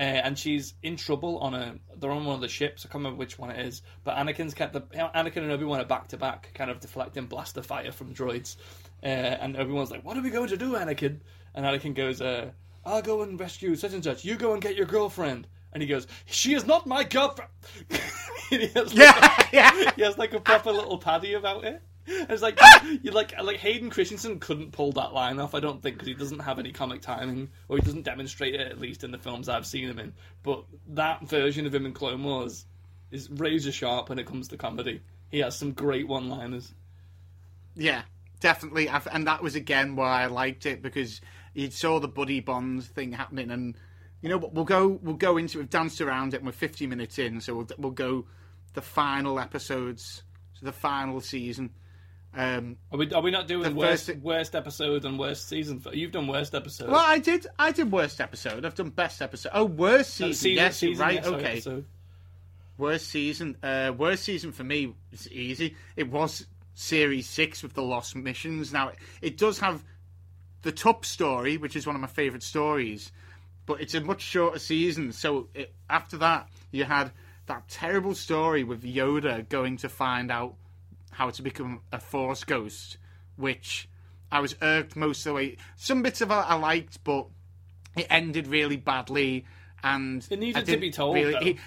Uh, and she's in trouble on a. They're on one of the ships. I can't remember which one it is. But Anakin's kept the Anakin and Obi Wan are back to back, kind of deflecting blaster fire from droids. Uh, and Obi Wan's like, "What are we going to do, Anakin?" And Anakin goes, uh, "I'll go and rescue such and such. You go and get your girlfriend." And he goes, "She is not my girlfriend." He has like yeah, yeah. he has like a proper little paddy about it. It's like you like like Hayden Christensen couldn't pull that line off. I don't think because he doesn't have any comic timing, or he doesn't demonstrate it at least in the films I've seen him in. But that version of him in Clone Wars is razor sharp when it comes to comedy. He has some great one-liners. Yeah, definitely. And that was again why I liked it because you saw the buddy bond thing happening, and you know what? We'll go. We'll go into. We've danced around it, and we're 50 minutes in, so we'll we'll go the final episodes, so the final season. Um, Are we are we not doing worst first- worst episode and worst season? For, You've done worst episode. well, I did. I did worst episode. I've done best episode. Oh, worst No, season. yes, you're right. sorry, okay. episode. Worst season. Uh, worst season for me is easy. It was series six with the lost missions. Now it does have the top story, which is one of my favourite stories, but it's a much shorter season. So it, after that, you had that terrible story with Yoda going to find out how to become a Force ghost, which I was irked most of the way. Some bits of it I liked, but it ended really badly, and It needed to be told, Really, he-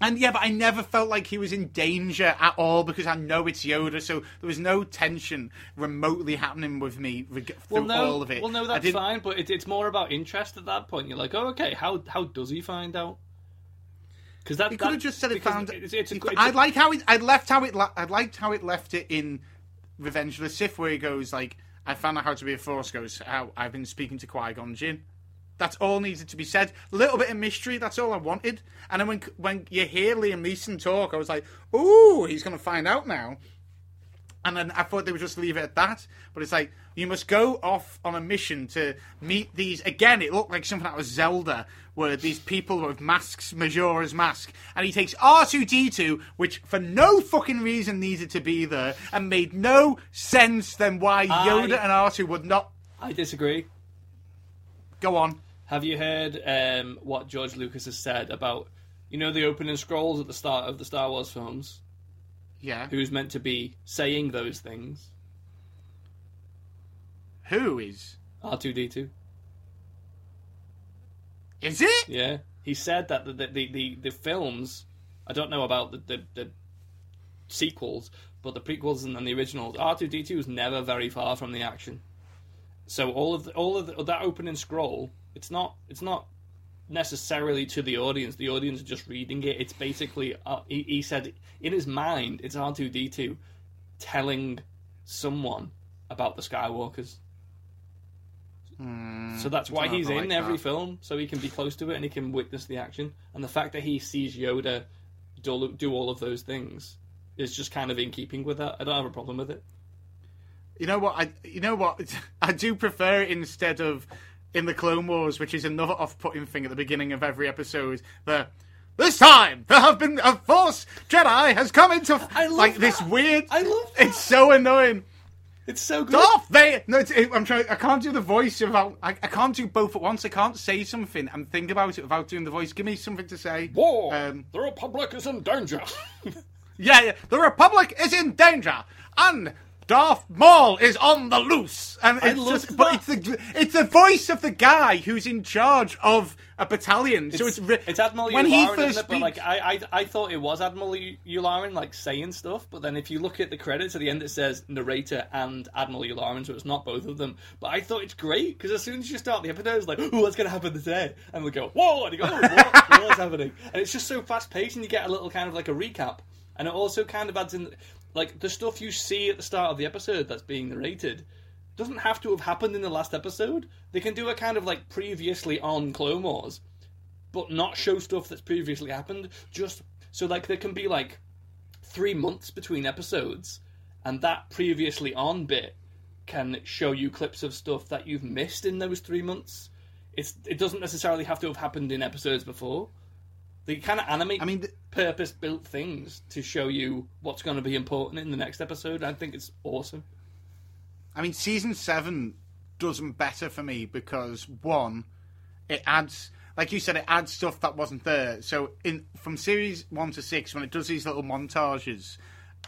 and yeah, but I never felt like he was in danger at all because I know it's Yoda, so there was no tension remotely happening with me reg- through Well, no, all of it. well, no, that's fine, but it, it's more about interest at that point. You're like, oh, okay, how how does he find out? Because that He could have just said it found. It's, it's it's I like how it. I left how it. I liked how it left it in Revenge of the Sith, where he goes like, "I found out how to be a Force ghost. How I've been speaking to Qui Gon Jinn." That's all needed to be said. A little bit of mystery. That's all I wanted. And then when when you hear Liam Neeson talk, I was like, "Ooh, he's going to find out now." And then I thought they would just leave it at that. But it's like, you must go off on a mission to meet these. Again, it looked like something that was Zelda, where these people with masks, Majora's Mask. And he takes R2D2, which for no fucking reason needed to be there, and made no sense then why Yoda I- and R2 would not. I disagree. Go on. Have you heard um, what George Lucas has said about, you know, the opening scrolls at the start of the Star Wars films? Yeah. Who's meant to be saying those things? Who is? R2D2. Is it? Yeah. He said that the the, the, the, films, I don't know about the, the, the sequels, but the prequels and, and the originals, R2D2 was never very far from the action. So all of the, all of the, that opening scroll, it's not it's not necessarily to the audience. The audience are just reading it. It's basically uh, he, he said in his mind it's R2D2 telling someone about the Skywalkers. so that's why Hmm. he's in like every that. film, so he can be close to it and he can witness the action. And the fact that he sees Yoda do, do all of those things is just kind of in keeping with that. I don't have a problem with it. You know what? I you know what? I do prefer it instead of in the Clone Wars, which is another off-putting thing at the beginning of every episode. The this time there have been a Force Jedi has come into I love like this weird. I love that. It's so annoying. It's so good. Darth Vader. No, it's, it, I'm trying. I can't do the voice without. I, I can't do both at once. I can't say something and think about it without doing the voice. Give me something to say. War. Um, the Republic is in danger. Yeah, yeah. The Republic is in danger, and Darth Maul is on the loose. And it's loved just, but it's the it's the voice of the guy who's in charge of a battalion. so it's re- it's Admiral when he first? But like I, I, I thought it was Admiral Yularen like saying stuff, but then if you look at the credits at the end, it says narrator and Admiral Yularen, so it's not both of them. But I thought it's great because as soon as you start the episode, it's like, oh, what's going to happen today? And we go, whoa, and you go, oh, what? what's happening? And it's just so fast paced, and you get a little kind of like a recap, and it also kind of adds in like the stuff you see at the start of the episode that's being narrated doesn't have to have happened in the last episode. They can do a kind of like previously on Clone Wars, but not show stuff that's previously happened. Just so like there can be like three months between episodes, and that previously on bit can show you clips of stuff that you've missed in those three months. It's it doesn't necessarily have to have happened in episodes before. They kind of animate I mean, th- purpose built things to show you what's going to be important in the next episode. I think it's awesome. I mean, season seven does them better for me because one, it adds, like you said, it adds stuff that wasn't there. So in from series one to six, when it does these little montages,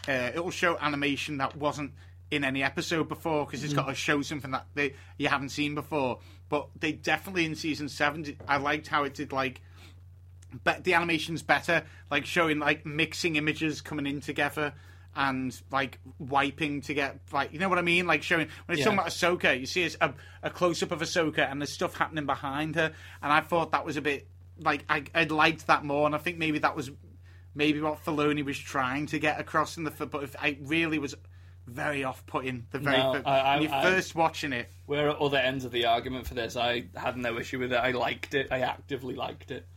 uh, it will show animation that wasn't in any episode before because it's got to show something that they you haven't seen before. But they definitely in season seven, I liked how it did like. But the animation's better, like showing like mixing images coming in together and like wiping to get like you know what I mean, like showing when it's Yeah. talking about Ahsoka, you see a, a close up of Ahsoka and there's stuff happening behind her, and I thought that was a bit like I I liked that more, and I think maybe that was maybe what Filoni was trying to get across in the but if I really was very off putting the very No, I- I- when you're I- first watching it. We're at other ends of the argument for this. I had no issue with it. I liked it. I actively liked it.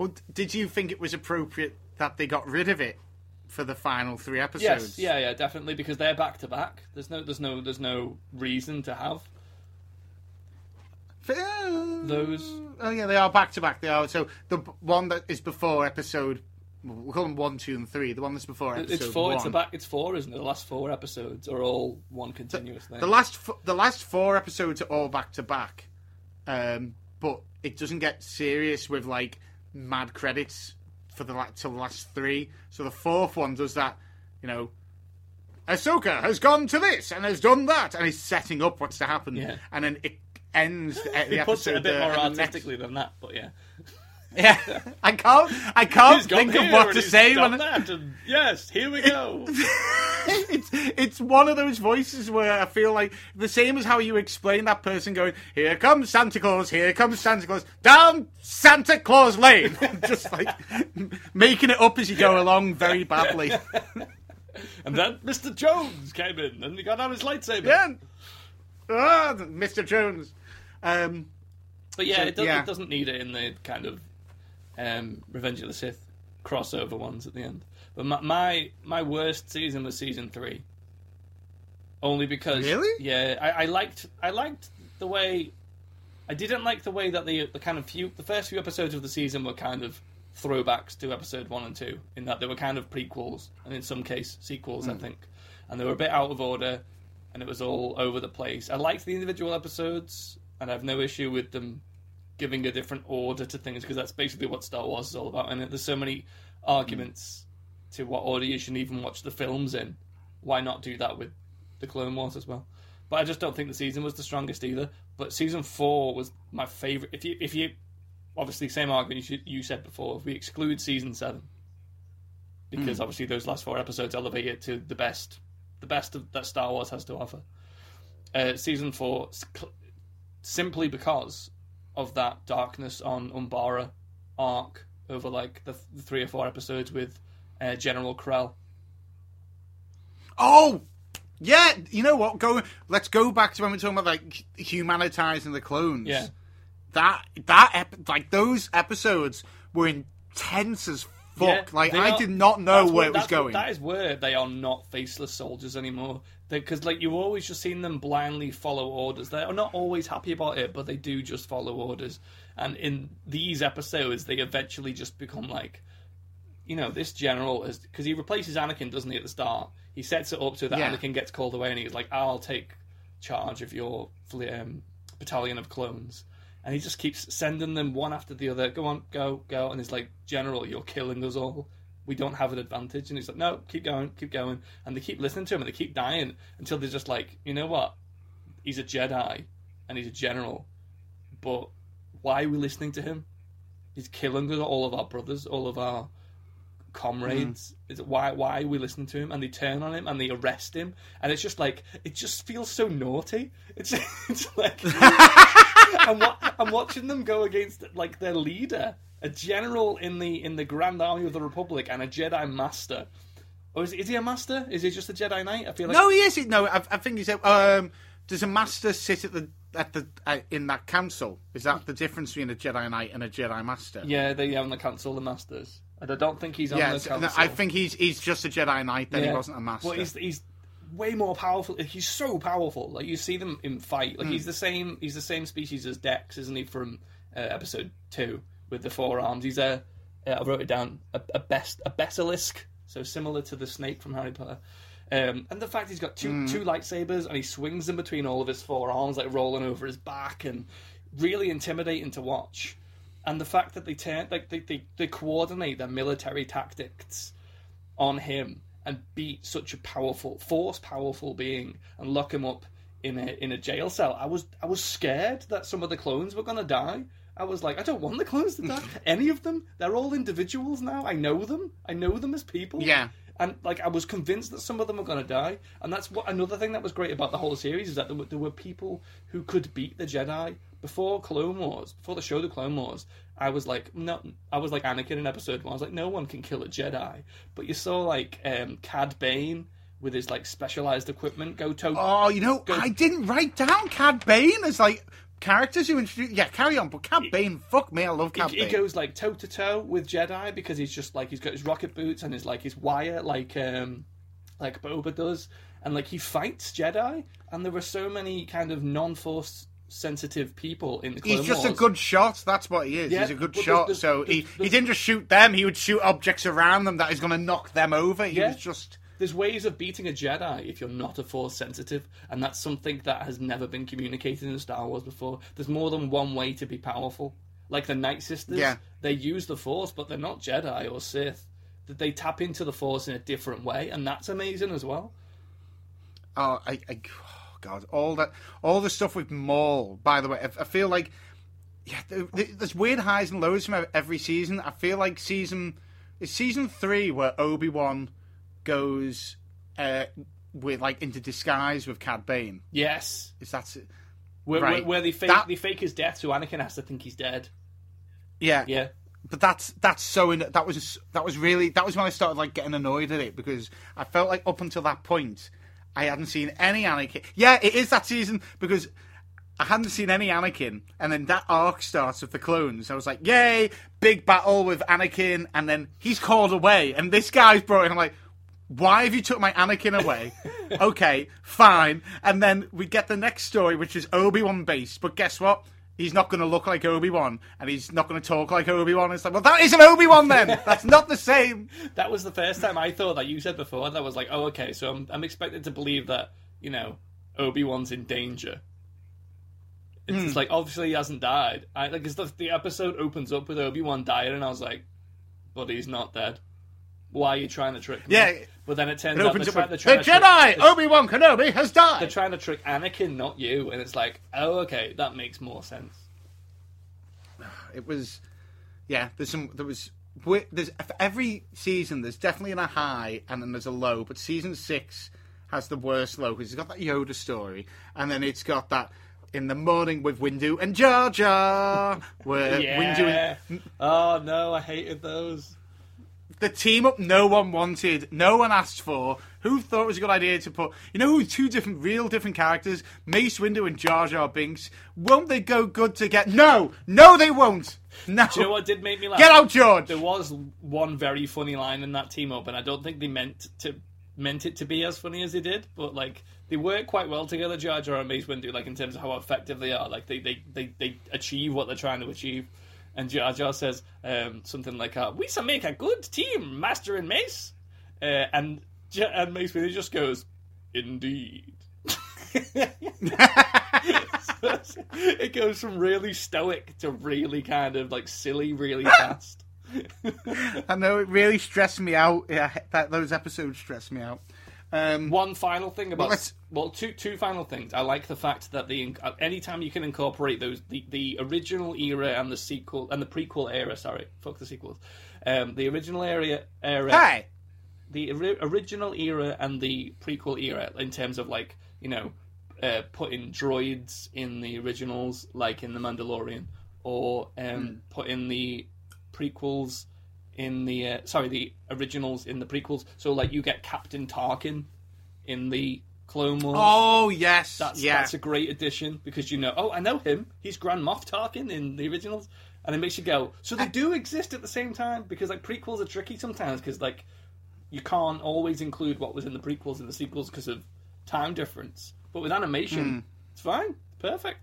Well, did you think it was appropriate that they got rid of it for the final three episodes? Yes, yeah, yeah, definitely because they're back to back. There's no, there's no, there's no reason to have those. Oh yeah, they are back to back. They are. So the one that is before episode, we'll call them one, two, and three. The one that's before episode It's four. one. It's a back. It's four, isn't it? The last four episodes are all one continuous thing. The last, f- the last four episodes are all back to back, um, but it doesn't get serious with like mad credits for the la- till the last three. So the fourth one does that, you know. Ahsoka has gone to this and has done that, and is setting up what's to happen, Yeah. and then it ends the he puts episode it a bit there, more the next- artistically than that, but yeah. Yeah, I can't. I can't think of what to say when that, and yes, here we go. it's it's one of those voices where I feel like the same as how you explain that person going, "Here comes Santa Claus, here comes Santa Claus, down Santa Claus Lane," just like making it up as you go along very badly. and then Mr. Jones came in, and he got out his lightsaber. yeah, ah, Mr. Jones. Um, But yeah, So, it, does, yeah. it doesn't need it in the kind of um, Revenge of the Sith crossover ones at the end. But my my, my worst season was season three. Only because Really? yeah, I, I liked I liked the way I didn't like the way that the the kind of few the first few episodes of the season were kind of throwbacks to episode one and two in that they were kind of prequels and in some case sequels I think and they were a bit out of order and it was all over the place. I liked the individual episodes and I have no issue with them giving a different order to things because that's basically what Star Wars is all about. And there's so many arguments to what order you should even watch the films in. Why not do that with the Clone Wars as well? But I just don't think the season was the strongest either. But season four was my favorite. If you if you obviously same argument you, you said before, if we exclude season seven, because obviously those last four episodes elevate it to the best, the best of, that Star Wars has to offer. Uh, season four, simply because of that darkness on Umbara arc over like the, th- three or four episodes with uh, General Krell. Oh, yeah. You know what? Go. Let's go back to when we were talking about like humanitizing the clones. Yeah. That that ep- like those episodes were intense as fuck. Yeah, like I are- did not know where it was going. that is where they are not faceless soldiers anymore. Because like you've always just seen them blindly follow orders. They are not always happy about it, but they do just follow orders. And in these episodes, they eventually just become like, you know, this general is because he replaces Anakin, doesn't he? At the start, he sets it up so that Yeah. Anakin gets called away, and he's like, "I'll take charge of your um, battalion of clones." And he just keeps sending them one after the other. Go on, go, go. And he's like, General, you're killing us all. We don't have an advantage. And he's like, no, keep going, keep going. And they keep listening to him and they keep dying until they're just like, you know what? He's a Jedi and he's a general. But why are we listening to him? He's killing us, all of our brothers, all of our comrades. Mm. Is it, why why are we listening to him? And they turn on him and they arrest him. And it's just like it just feels so naughty. It's it's like I'm, wa- I'm watching them go against like their leader, a general in the in the Grand Army of the Republic, and a Jedi Master. Or is, is he a master? Is he just a Jedi Knight? I feel like no, he is. No, I, I think he's. said. Um, does a master sit at the at the uh, in that council? Is that the difference between a Jedi Knight and a Jedi Master? yeah, they have on the Council of the Masters, and I don't think he's on Yeah, the council. I think he's he's just a Jedi Knight. Then he Yeah. wasn't a master. Well, he's he's way more powerful. He's so powerful. Like you see them in fight. Like Hmm. he's the same. He's the same species as Dex, isn't he? From uh, episode two with the four arms. He's a. Uh, I wrote it down. A, a best a basilisk. So similar to the snake from Harry Potter. Um, and the fact he's got two Hmm. two lightsabers and he swings them between all of his four arms, like rolling over his back, and really intimidating to watch. And the fact that they turn like they, they, they coordinate their military tactics on him and beat such a powerful, force powerful being and lock him up in a in a jail cell. I was I was scared that some of the clones were gonna die. I was like, I don't want the clones to die. Any of them. They're all individuals now. I know them. I know them as people. Yeah. And like I was convinced that some of them were going to die, and that's what another thing that was great about the whole series is that there were, there were people who could beat the Jedi before Clone Wars, before the show the Clone Wars. I was like, no, I was like Anakin in Episode One. I was like, no one can kill a Jedi. But you saw like um, Cad Bane with his like specialized equipment go toe. Oh, you know, I didn't write down Cad Bane as like characters who introduced. Yeah, carry on. But Cad Bane, fuck me, I love Cad he, he goes like toe to toe with Jedi because he's just like he's got his rocket boots and his like his wire like um like Boba does, and like he fights Jedi. And there were so many kind of non-force sensitive people in the Clone He's just a good shot. That's what he is. Yeah, He's a good shot. there's- so there's- he, he didn't just shoot them. He would shoot objects around them that is going to knock them over. He Yeah. was just. There's ways of beating a Jedi if you're not a Force sensitive, and that's something that has never been communicated in Star Wars before. There's more than one way to be powerful. Like the Night Sisters, Yeah. they use the Force, but they're not Jedi or Sith. That they tap into the Force in a different way, and that's amazing as well. Oh, I, I, God, all that, all the stuff with Maul. By the way, I, I feel like, yeah, there- there- there's weird highs and lows from every season. I feel like season is season three where Obi Wan goes uh, with like into disguise with Cad Bane. Yes, Is that it? where, Right. where, where they fake That- they fake his death, so Anakin has to think he's dead. Yeah, Yeah, but that's that's so in, that was that was really that was when I started like getting annoyed at it because I felt like up until that point I hadn't seen any Anakin. Yeah, it is that season because I hadn't seen any Anakin, and then that arc starts with the clones. I was like, yay, big battle with Anakin, and then he's called away, and this guy's brought in. I'm like. Why have you took my Anakin away? okay, fine. And then we get the next story, which is Obi Wan based. But guess what? He's not going to look like Obi Wan, and he's not going to talk like Obi Wan. It's like, well, that isn't Obi Wan then. That's not the same. that was the first time I thought that you said before. That was like, oh, okay, so I'm I'm expected to believe that you know Obi Wan's in danger. It's just hmm. like obviously he hasn't died. I like 'cause the, the episode opens up with Obi Wan dying, and I was like, "But he's not dead. Why are you trying to trick me?" Yeah. But then it turns It out they're, try, they're the trying to trick- Jedi they're- Obi Wan Kenobi has died. they're trying to trick Anakin, not you, and it's like, oh, okay, that makes more sense. it was yeah there's some there was there's every season there's definitely a high and then there's a low but season six has the worst low because it's got that yoda story and then it's got that in the morning with windu and jar jar where windu Yeah. Oh no, I hated those. The team up no one wanted, no one asked for. Who thought it was a good idea to put, you know, who two different, real different characters, Mace Windu and Jar Jar Binks? Won't they go good together? No, no, they won't. No, Do you know what did make me laugh? get out, George. There was one very funny line in that team up, and I don't think they meant to meant it to be as funny as they did, but like they work quite well together, Jar Jar and Mace Windu, like in terms of how effective they are. Like they they, they, they achieve what they're trying to achieve. And Jar Jar says um, something like, uh, "We shall make a good team, Master and Mace." Uh, and Ja- and Mace Windu just goes, "Indeed." it goes from really stoic to really kind of like silly, really fast. I know it really stressed me out. Yeah, that those episodes stressed me out. Um, One final thing about let's- well, two two final things. I like the fact that the uh, anytime you can incorporate those the, the original era and the sequel and the prequel era. Sorry, fuck the sequels. Um, the original era era hey, the ori- original era and the prequel era in terms of like you know uh, putting droids in the originals like in the Mandalorian or um, putting the prequels in the uh, sorry the originals in the prequels. So like you get Captain Tarkin in the Clone Wars. Oh yes, that's yeah. that's a great addition because you know oh I know him. He's Grand Moff Tarkin in the originals. And it makes you go so they do exist at the same time because like prequels are tricky sometimes because like you can't always include what was in the prequels and the sequels because of time difference. But with animation it's fine. Perfect.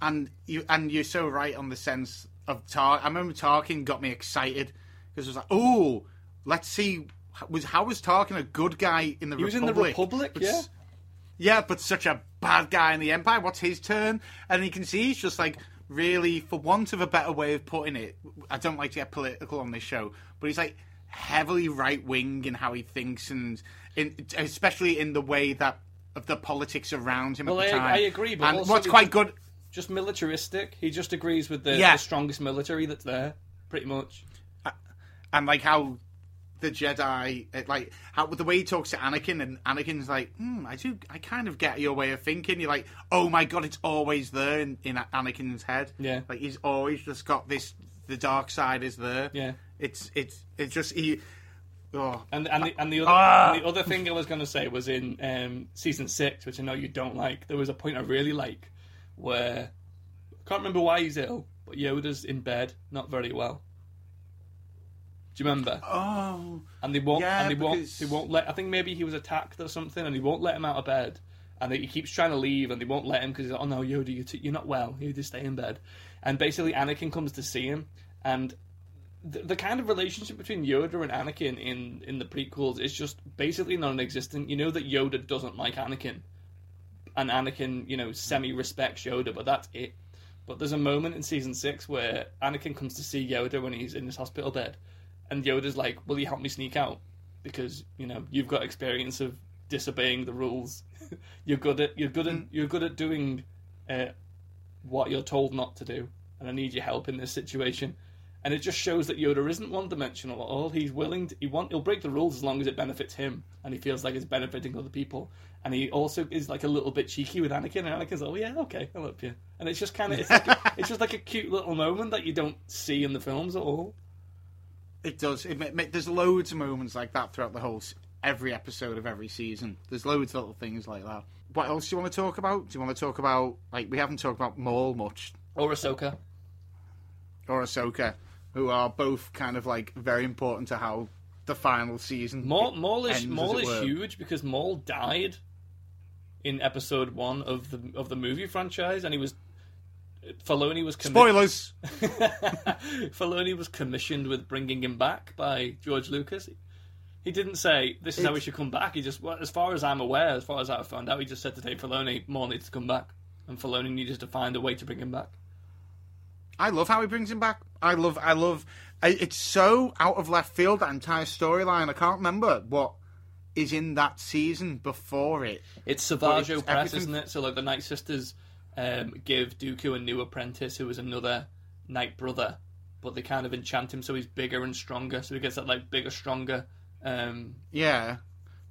And you and you're so right on the sense of Tar. I remember Tarkin got me excited because it was like, oh, let's see, was how was Tarkin a good guy in the he was in the Republic But yeah yeah, but such a bad guy in the Empire. What's his turn? And you can see he's just like really, for want of a better way of putting it. I don't like to get political on this show, but he's like heavily right wing in how he thinks, and in, especially in the way that of the politics around him Well, at the I- time. I agree, but and what's quite good. Just militaristic he just agrees with the, Yeah. the strongest military that's there pretty much and like how the Jedi, it, like how the way he talks to Anakin, and Anakin's like, hmm, I do, I kind of get your way of thinking. You're like, oh my god, it's always there in, in Anakin's head. Yeah. like he's always just got this. The dark side is there. Yeah. it's it's it's just he. Oh, And and the, and the other Ah. and the other thing I was going to say was in um, season six, which I know you don't like. There was a point I really like where I can't remember why he's ill, but Yoda's in bed, not very well. Do you remember? oh, And they won't Yeah, and they won't because- they won't let. I think maybe he was attacked or something, and he won't let him out of bed. And he keeps trying to leave, and they won't let him because he's like, "Oh no, Yoda, you're, t- you're not well. You just stay in bed." And basically, Anakin comes to see him, and the, the kind of relationship between Yoda and Anakin in in the prequels is just basically non-existent. You know that Yoda doesn't like Anakin, and Anakin, you know, semi respects Yoda, but that's it. But there's a moment in season six where Anakin comes to see Yoda when he's in his hospital bed, and Yoda's like, "Will you help me sneak out? Because you know you've got experience of disobeying the rules. you're good at you're good at you're good at doing uh, what you're told not to do, and I need your help in this situation." And it just shows that Yoda isn't one dimensional at all. He's willing to, he want he'll break the rules as long as it benefits him, and he feels like it's benefiting other people. And he also is like a little bit cheeky with Anakin, and Anakin's like, "Oh yeah, okay, I'll help you." And it's just kind of it's, like a- it's just like a cute little moment that you don't see in the films at all. it does. It, ma- there's loads of moments like that throughout the whole, every episode of every season. There's loads of little things like that. What else do you want to talk about? Do you want to talk about like we haven't talked about Maul much Or Ahsoka. or Ahsoka, who are both kind of like very important to how the final season. Maul, Maul is ends, Maul is huge because Maul died in episode one of the of the movie franchise, and he was Filoni was commi- Spoilers. Filoni was commissioned with bringing him back by George Lucas. He didn't say this is how he It's- should come back. He just, well, as far as I'm aware, as far as I've found out, he just said to Dave Filoni, Maul needs to come back. and Filoni needed to find a way to bring him back. I love how he brings him back. I love, I love. I, it's so out of left field that entire storyline. I can't remember what is in that season before it. It's Savage Opress, everything- isn't it? So like the Night Sisters um, give Dooku a new apprentice who is another Night Brother, but they kind of enchant him so he's bigger and stronger. So he gets that like bigger, stronger, um, Yeah,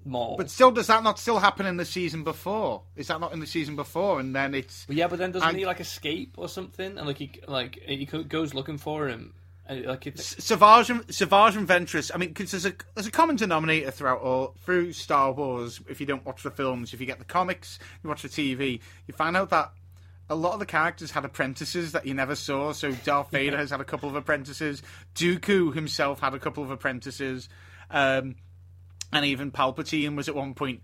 more. but still, does that not still happen in the season before? Is that not in the season before? And then it's But yeah, but then doesn't I- he like escape or something? And like he like he co- goes looking for him. And, like it's, Savage and, Savage and Ventress. I mean, because there's a there's a common denominator throughout all through Star Wars. If you don't watch the films, if you get the comics, you watch the TV, you find out that a lot of the characters had apprentices that you never saw. So Darth Vader has had a couple of apprentices. Dooku himself had a couple of apprentices, um, and even Palpatine was at one point.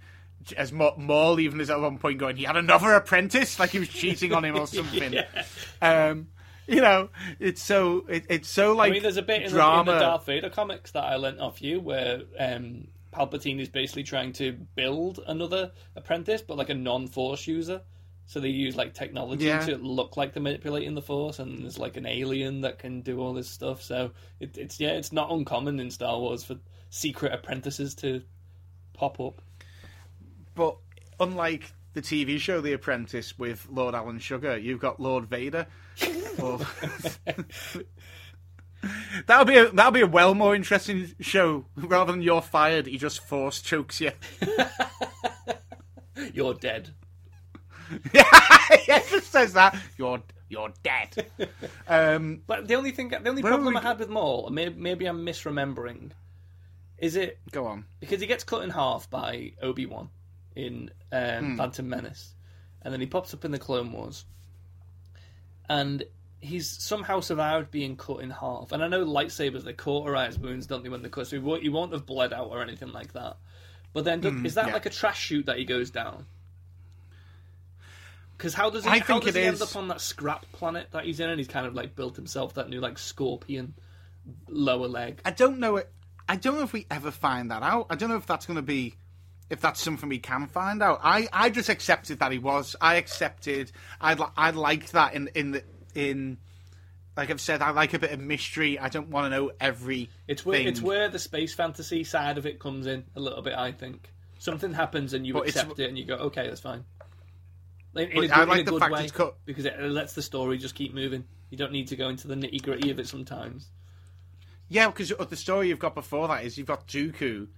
As Ma- Maul even is at one point going, he had another apprentice, like he was cheating on him or something. Um, you know, it's so it, it's so like I mean, there's a bit in the, in the Darth Vader comics that I lent off you where um, Palpatine is basically trying to build another apprentice, but like a non-Force user. So they use like technology Yeah. to look like they're manipulating the Force, and there's like an alien that can do all this stuff. So it, it's yeah, it's not uncommon in Star Wars for secret apprentices to pop up. But unlike the TV show The Apprentice with Lord Alan Sugar, you've got Lord Vader. Or- that'll be a that'll be a well more interesting show rather than you're fired. He just force chokes you. You're dead. yeah, it just says that you're you're dead. Um, But the only thing, the only problem we I had with Maul, maybe, maybe I'm misremembering, is it go on. because he gets cut in half by Obi Wan in um, Phantom Menace, and then he pops up in the Clone Wars, and he's somehow survived being cut in half. And I know lightsabers they cauterize wounds, don't they, when they're cut? So he won't, he won't have bled out or anything like that. But then, do- is that yeah. like a trash chute that he goes down? Because how does he? I how does he end up on that scrap planet that he's in, and he's kind of like built himself that new like scorpion lower leg? I don't know it. I don't know if we ever find that out. I don't know if that's going to be, if that's something we can find out. I, I just accepted that he was. I accepted. I I liked that in in the in. Like I've said, I like a bit of mystery. I don't want to know every. It's where thing. it's where the space fantasy side of it comes in a little bit. I think something happens and you But accept it and you go, okay, that's fine. In, in good, I in like a the good fact way, it's cut- because it lets the story just keep moving. You don't need to go into the nitty gritty of it sometimes. Yeah, because the story you've got before that is you've got Dooku,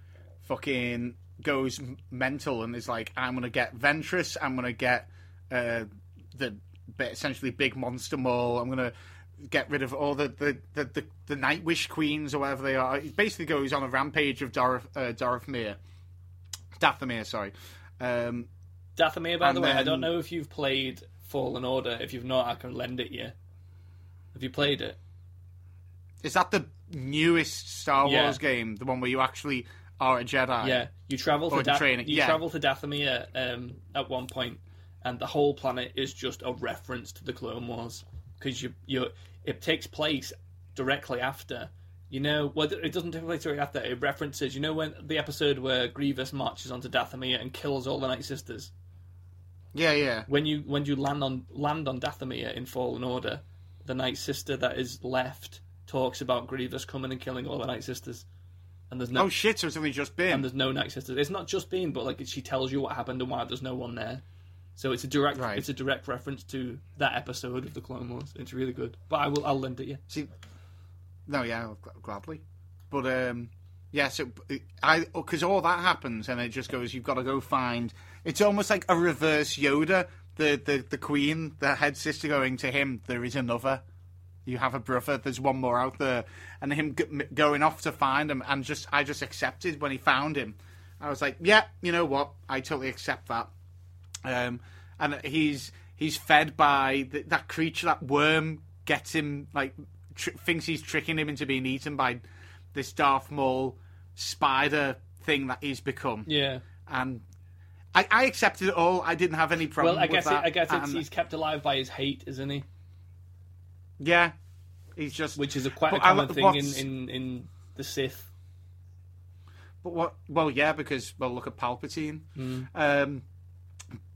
fucking goes mental and is like, I'm gonna get Ventress. I'm gonna get uh, the essentially big monster maul. I'm gonna get rid of all the the, the, the, the Nightwish queens or whatever they are. He basically goes on a rampage of Doroth, uh, Dorothmere. Dathomir, sorry. Um, Dathomir, by the way, I don't know if you've played Fallen Order. If you've not, I can lend it you. Have you played it? is that the newest Star Yeah. Wars game? The one where you actually are a Jedi? Yeah, you travel to da- training, you yeah. travel to Dathomir um, at one point, and the whole planet is just a reference to the Clone Wars because you you it takes place directly after. You know, well, it doesn't take place directly after. It references, you know, when the episode where Grievous marches onto Dathomir and kills all the Night Sisters. Yeah, yeah. When you when you land on land on Dathomir in Fallen Order, the Night Sister that is left talks about Grievous coming and killing all the Night Sisters, and there's no Oh shit! So it's only just been. and there's no Night Sisters. It's not just being, but like she tells you what happened and why there's no one there. So it's a direct, Right. it's a direct reference to that episode of the Clone Wars. It's really good. But I will, I'll lend it you. See, no, yeah, gladly. But um, yeah, so I because all that happens and it just goes. You've got to go find. It's almost like a reverse Yoda. The the the queen, the head sister, going to him. There is another. You have a brother. There's one more out there, and him g- going off to find him. And just I just accepted when he found him. I was like, yeah, you know what? I totally accept that. Um, and he's he's fed by th- that creature, that worm gets him like tr- thinks he's tricking him into being eaten by this Darth Maul spider thing that he's become, Yeah. and I, I accepted it all. I didn't have any problem. Well, I with guess it. I guess and- he's kept alive by his hate, isn't he? Yeah, he's just. Which is a quite a But I common thing in, in, in the Sith. But what? Well, yeah, because well, look at Palpatine. Hmm. Um,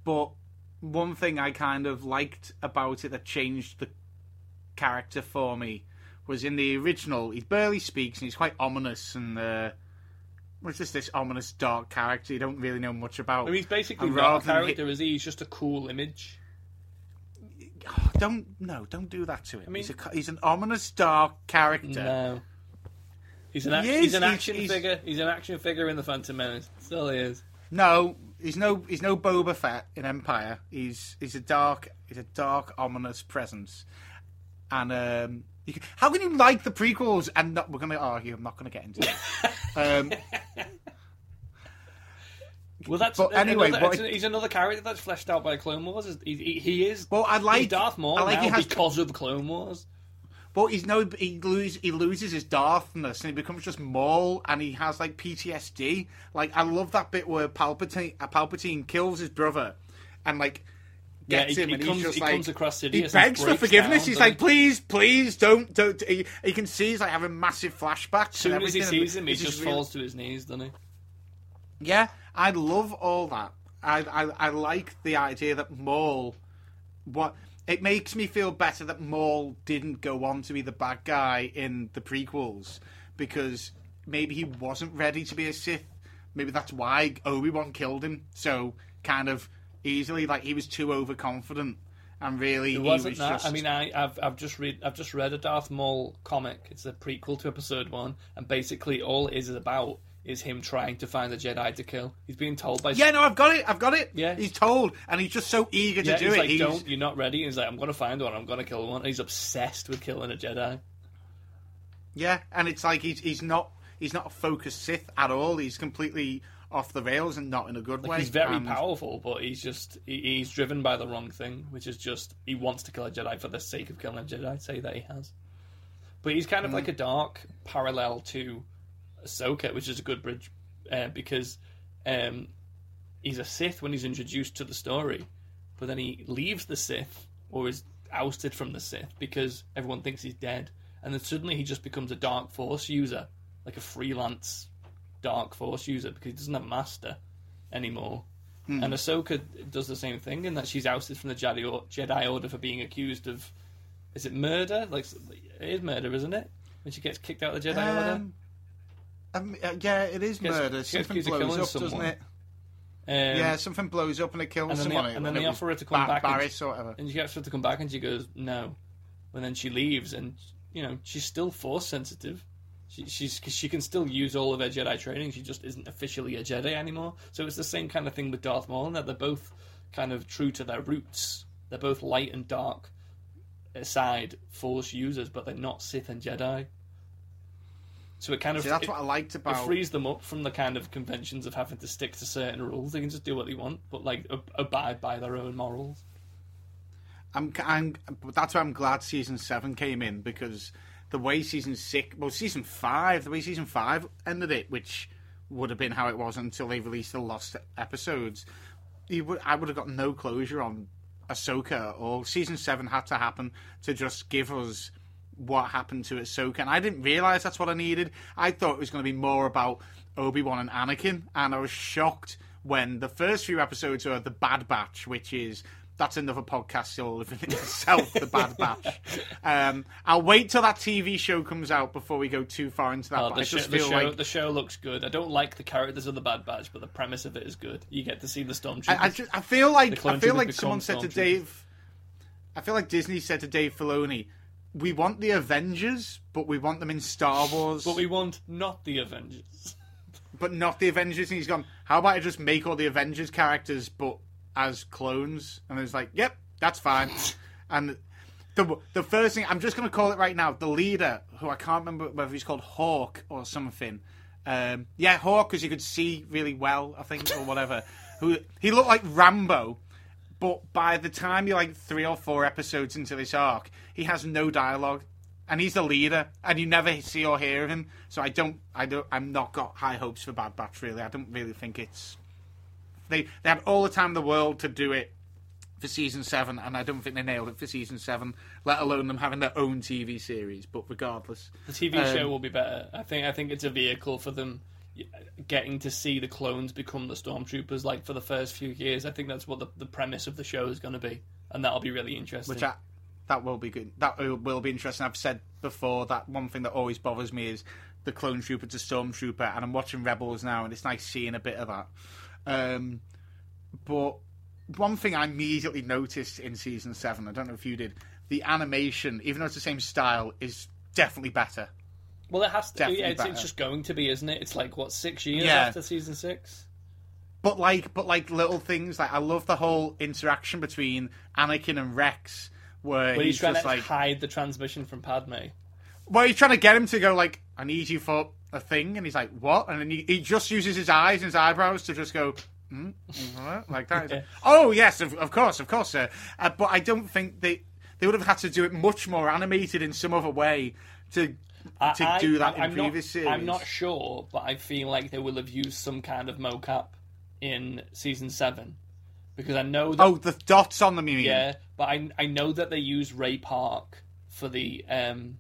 but one thing I kind of liked about it that changed the character for me was in the original. He barely speaks and he's quite ominous and. Uh, was just this ominous dark character you don't really know much about. I mean, he's basically not a character, hit- is he? He's just a cool image. don't no, don't do that to him. I mean- he's, a, he's an ominous dark character. No. He's an, He ac- he's an action he's- figure. He's an action figure in the Phantom Menace. All he is. No, he's no he's no Boba Fett in Empire. He's he's a dark he's a dark ominous presence. And um, you can, how can you like the prequels and not? We're going to argue. I'm not going to get into it. um, Well, that's But another- anyway, it's- it- he's another character that's fleshed out by Clone Wars. He, he, is. Well, I like- Darth Maul I like now he has- because of Clone Wars. but he's no he lose he loses his Darthness and he becomes just Maul and he has like PTSD. Like I love that bit where Palpatine uh, Palpatine kills his brother and like. Yeah, Gets he- him he and comes- he's just he like comes across he begs for forgiveness. down, he's like, please, please don't, don't. He, he can see he's like having massive flashbacks. As soon and as he sees him, he just really- falls to his knees, doesn't he? Yeah, I love all that. I, I I like the idea that Maul. What it makes me feel better that Maul didn't go on to be the bad guy in the prequels because maybe he wasn't ready to be a Sith. Maybe that's why Obi Wan killed him so kind of easily. Like he was too overconfident and really It he wasn't was that. just. I mean, I, I've I've just read I've just read a Darth Maul comic. It's a prequel to Episode One, and basically all it is about is him trying to find a Jedi to kill. He's being told by yeah, no, I've got it. I've got it. Yeah. he's told, and he's just so eager to yeah, do he's it. like, he's, "Don't, you're not ready." And he's like, "I'm going to find one. I'm going to kill one." And he's obsessed with killing a Jedi. Yeah, and it's like he's he's not he's not a focused Sith at all. He's completely off the rails and not in a good Like, way. he's very And- powerful, but he's just he, he's driven by the wrong thing, which is just he wants to kill a Jedi for the sake of killing a Jedi. I'd say that he has, but he's kind of hmm. like a dark parallel to Ahsoka, which is a good bridge uh, because um, he's a Sith when he's introduced to the story, but then he leaves the Sith or is ousted from the Sith because everyone thinks he's dead, and then suddenly he just becomes a Dark Force user, like a freelance Dark Force user because he doesn't have a master anymore. And Ahsoka does the same thing in that she's ousted from the Jedi, Or- Jedi Order for being accused of, is it murder? Like it is murder, isn't it? When she gets kicked out of the Jedi Order. Um, uh, yeah, it is Gets- murder. gets Something blows up, someone. doesn't it? Um, yeah, something blows up and it kills and they- someone. and then they offer her to come Ba- back and- Barriss or whatever. and she gets her to come back, and she goes no, and then she leaves, and you know she's still force sensitive. She, she's she can still use all of her Jedi training. She just isn't officially a Jedi anymore. So it's the same kind of thing with Darth Maul, in that they're both kind of true to their roots. They're both light and dark side Force users, but they're not Sith and Jedi. So it kind of See, that's it- what I liked about it frees them up from the kind of conventions of having to stick to certain rules. They can just do what they want, but like ab- abide by their own morals. I'm, I'm, but that's why I'm glad season seven came in because the way season six, well, season five, the way season five ended it, which would have been how it was until they released the lost episodes. You would, I would have got no closure on Ahsoka, or season seven had to happen to just give us what happened to Ahsoka, and I didn't realize that's what I needed. I thought it was going to be more about Obi Wan and Anakin, and I was shocked when the first few episodes are the Bad Batch, which is that's another podcast all of in itself, the Bad Batch. Um, I'll wait till that TV show comes out before we go too far into that. Oh, but the, I sh- just the show like the show looks good. I don't like the characters of the Bad Batch, but the premise of it is good. You get to see the stormtroopers. I, I, just, I feel like I feel like someone said to. Dave. I feel like Disney said to Dave Filoni, "We want the Avengers, but we want them in Star Wars, but we want not the Avengers. but not the Avengers." And he's gone, "How about I just make all the Avengers characters, but as clones?" And it's like, "Yep, that's fine." and the the first thing I'm just going to call it right now, the leader, who I can't remember whether he's called Hawk or something. Um, yeah, Hawk, because you could see really well, I think, or whatever. Who he looked like Rambo, but by the time you're like three or four episodes into this arc, he has no dialogue, and he's the leader, and you never see or hear of him. So I don't, I don't, I'm not got high hopes for Bad Batch. Really, I don't really think it's. They they had all the time in the world to do it for season seven, and I don't think they nailed it for season seven. Let alone them having their own TV series. But regardless, The TV Um, show will be better. I think. I think it's a vehicle for them getting to see the clones become the stormtroopers like for the first few years. I think that's what the, the premise of the show is going to be, and that'll be really interesting. which I, that will be good. That will- will be interesting. I've said before that one thing that always bothers me is the clone trooper to stormtrooper, and I'm watching Rebels now, and it's nice seeing a bit of that. Um, but one thing I immediately noticed in season seven, I don't know if you did, the animation, even though it's the same style, is definitely better. well, it has to. definitely Yeah, it's, it's just going to be, isn't it? It's like what six years Yeah. after season six. But like, but like little things, like I love the whole interaction between Anakin and Rex, where But he's, he's, trying just to like, hide the transmission from Padme. Well, he's trying to get him to go like, "I need you for a thing," and he's like, "What?" And then he, he just uses his eyes and his eyebrows to just go, hmm? Like that. Like, oh yes, of, of course, of course, sir. Uh, but I don't think they they would have had to do it much more animated in some other way to to I- do that in I'm previous not, series. I'm not sure, but I feel like they will have used some kind of mocap in season seven because I know that Oh, the dots on them, you mean? yeah, but I I know that they use Ray Park for the um,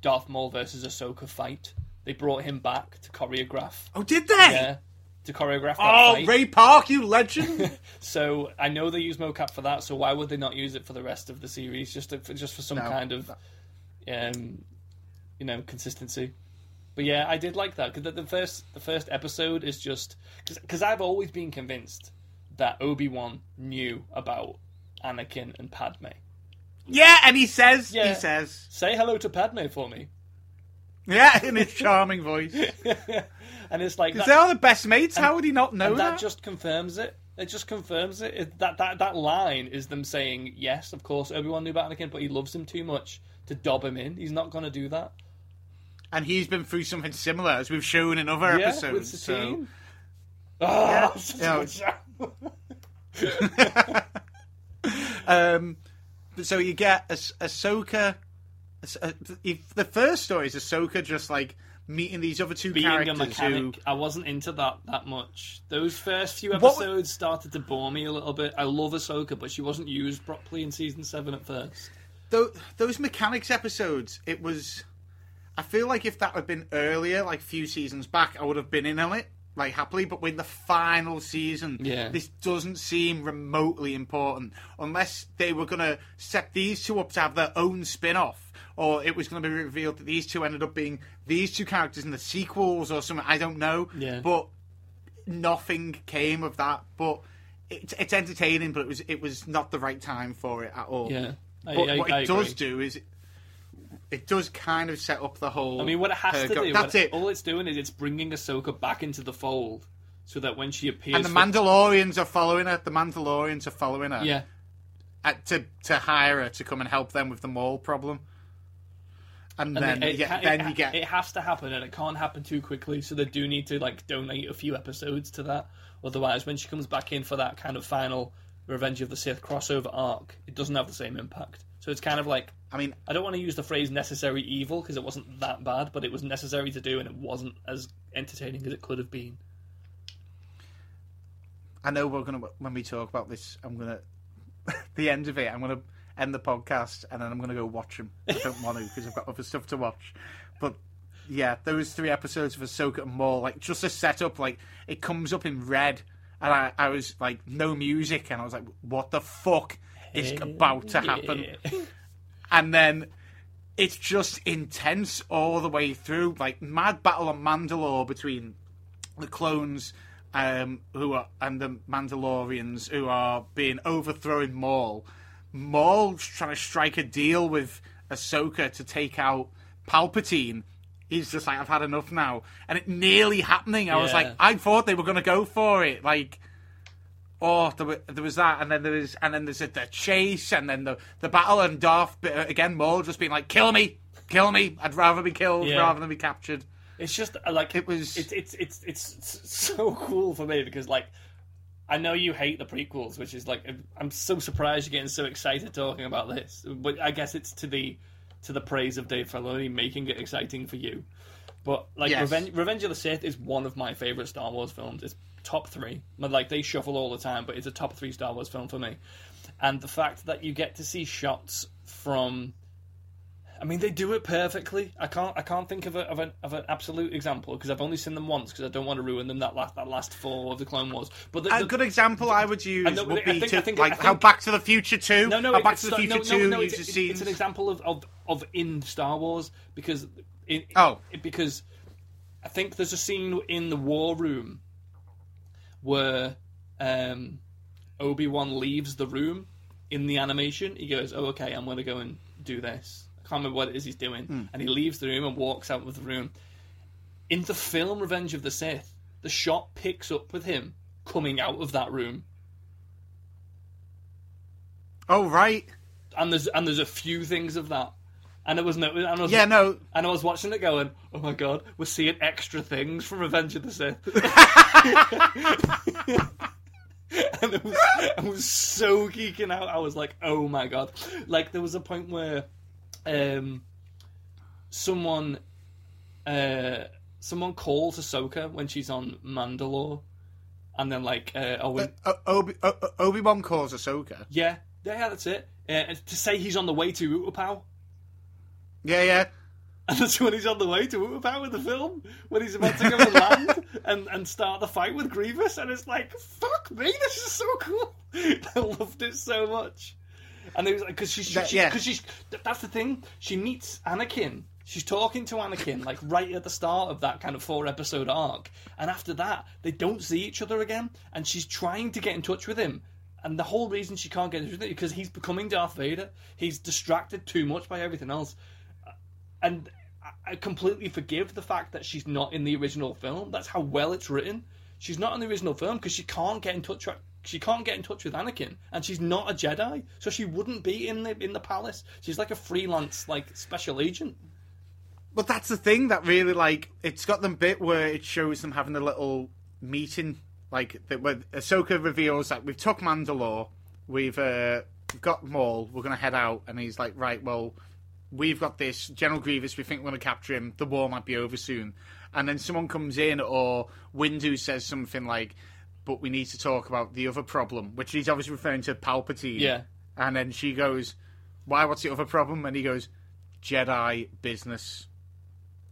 Darth Maul versus Ahsoka fight. They brought him back to choreograph. Oh, did they? Yeah, to choreograph that Oh, fight. Ray Park, you legend! So I know they use mocap for that. So why would they not use it for the rest of the series? Just to, for, just for some No. kind of, um, you know, consistency. But yeah, I did like that because the, the first the first episode is just because I've always been convinced that Obi Wan knew about Anakin and Padme. yeah, and he says, Yeah. he says, Say hello to Padme for me. yeah, in his charming voice. and it's like that, they are the best mates. How would he not know and that that? just confirms it. It just confirms it. it. That that that line is them saying yes, of course, Obi Wan knew about Anakin, but he loves him too much to dob him in. He's not going to do that. and he's been through something similar, as we've shown in other Yeah, episodes. so. Satine. Oh, such Yeah. um, but so you get Ah- Ah- Ahsoka. Ah- if the first story is Ahsoka just like meeting these other two being a mechanic, who I wasn't into that that much. Those first few What episodes started to bore me a little bit. I love Ahsoka, but she wasn't used properly in season seven at first. Tho- those mechanics episodes, it was. I feel like if that had been earlier, like a few seasons back, I would have been in on it, like happily. But with the final season, Yeah. this doesn't seem remotely important unless they were going to set these two up to have their own spin off. Or it was going to be revealed that these two ended up being these two characters in the sequels or something. I don't know. Yeah. But nothing came of that. But it's, it's entertaining, but it was it was not the right time for it at all. Yeah, I, But I- what I it does do is it, does kind of set up the whole. I mean, what it has to go- do, That's it. all it's doing is it's bringing Ahsoka back into the fold, so that when she appears, And the for- Mandalorians are following her. The Mandalorians are following her. yeah, at- to to hire her to come and help them with the Maul problem. And, And then it, you get, it- then you get it has to happen, and it can't happen too quickly. So they do need to like donate a few episodes to that. Otherwise, when she comes back in for that kind of final Revenge of the Sith crossover arc, it doesn't have the same impact. So it's kind of like I mean, I don't want to use the phrase necessary evil because it wasn't that bad, but it was necessary to do, and it wasn't as entertaining as it could have been. I know we're gonna when we talk about this, I'm gonna the end of it. I'm gonna end the podcast and then I'm gonna go watch them. I don't want to because I've got other stuff to watch. But yeah, those three episodes of Ahsoka and Maul, like just a setup, like it comes up in red, and I, I was like no music, and I was like, what the fuck is about to happen? Yeah. And then it's just intense all the way through. Like mad battle on Mandalore between the clones um, who are and the Mandalorians who are being overthrown Maul. Maul's trying to strike a deal with Ahsoka to take out Palpatine. He's just like, I've had enough now, and it nearly happening. I was like, I thought they were going to go for it, like. Oh, there, there was that, and then there is, and then there's a, the chase, and then the the battle, and Darth uh, again, Maul just being like, "Kill me, kill me! I'd rather be killed Yeah. rather than be captured." It's just uh, like It was- It's it's it's it's so cool for me because like I know you hate the prequels, which is like I'm so surprised you're getting so excited talking about this. But I guess it's to the to the praise of Dave Filoni making it exciting for you. But like Yes. Revenge, Revenge of the Sith is one of my favorite Star Wars films. It's top three. But, Like they shuffle all the time, but it's a top three Star Wars film for me. And the fact that you get to see shots from I mean, they do it perfectly. I can't. I can't think of a, of an of an absolute example because I've only seen them once because I don't want to ruin them that last that last four of the Clone Wars. But the, A good example I would use know, would be think- to, think- like I how Back to the Future Two. no, no, it- Back it's to the Future no, Two no, no, uses it's, scenes. it's an example of, of of in Star Wars because in, Oh. because I think there's a scene in the War Room where um, Obi Wan leaves the room in the animation. He goes, "Oh, okay, I'm going to go and do this." I can't remember what it is he's doing, Hmm. and he leaves the room and walks out of the room. In the film Revenge of the Sith, the shot picks up with him coming out of that room. Oh right, and there's and there's a few things of that. And it was no, and I was, yeah, no, and I was watching it going, oh my god, we're seeing extra things from Revenge of the Sith. and it was, I was so geeking out. I was like, oh my god! Like there was a point where, um, someone, uh, someone calls Ahsoka when she's on Mandalore, and then like, uh, oh, when, O- Obi Obi Wan calls Ahsoka. yeah, yeah, yeah, that's it. Uh, to say he's on the way to Utapau. Yeah, yeah. And that's when he's on the way to Utapau in the film, when he's about to go and land and, and start the fight with Grievous, and it's like, fuck me, this is so cool. I loved it so much. And it was like, because she's, That- she, yeah. cause she's, that's the thing, she meets Anakin. She's talking to Anakin, like right at the start of that kind of four episode arc. And after that, they don't see each other again, and she's trying to get in touch with him. And the whole reason she can't get in touch with him is because he's becoming Darth Vader. He's distracted too much by everything else and I- completely forgive the fact that she's not in the original film. That's how well it's written. She's not in the original film because she can't get in touch. With, She can't get in touch with Anakin, and she's not a Jedi, so she wouldn't be in the in the palace. She's like a freelance, like special agent. But that's the thing that really like it's got them bit where it shows them having a little meeting, like that where Ahsoka reveals that we've took Mandalore, we've uh, got Maul, we're gonna head out, and he's like, right, well, we've got this General Grievous, we think we're gonna capture him. The war might be over soon, and then someone comes in or Windu says something like, but we need to talk about the other problem, which he's obviously referring to Palpatine. Yeah. and then she goes, why? What's the other problem? And he goes, Jedi business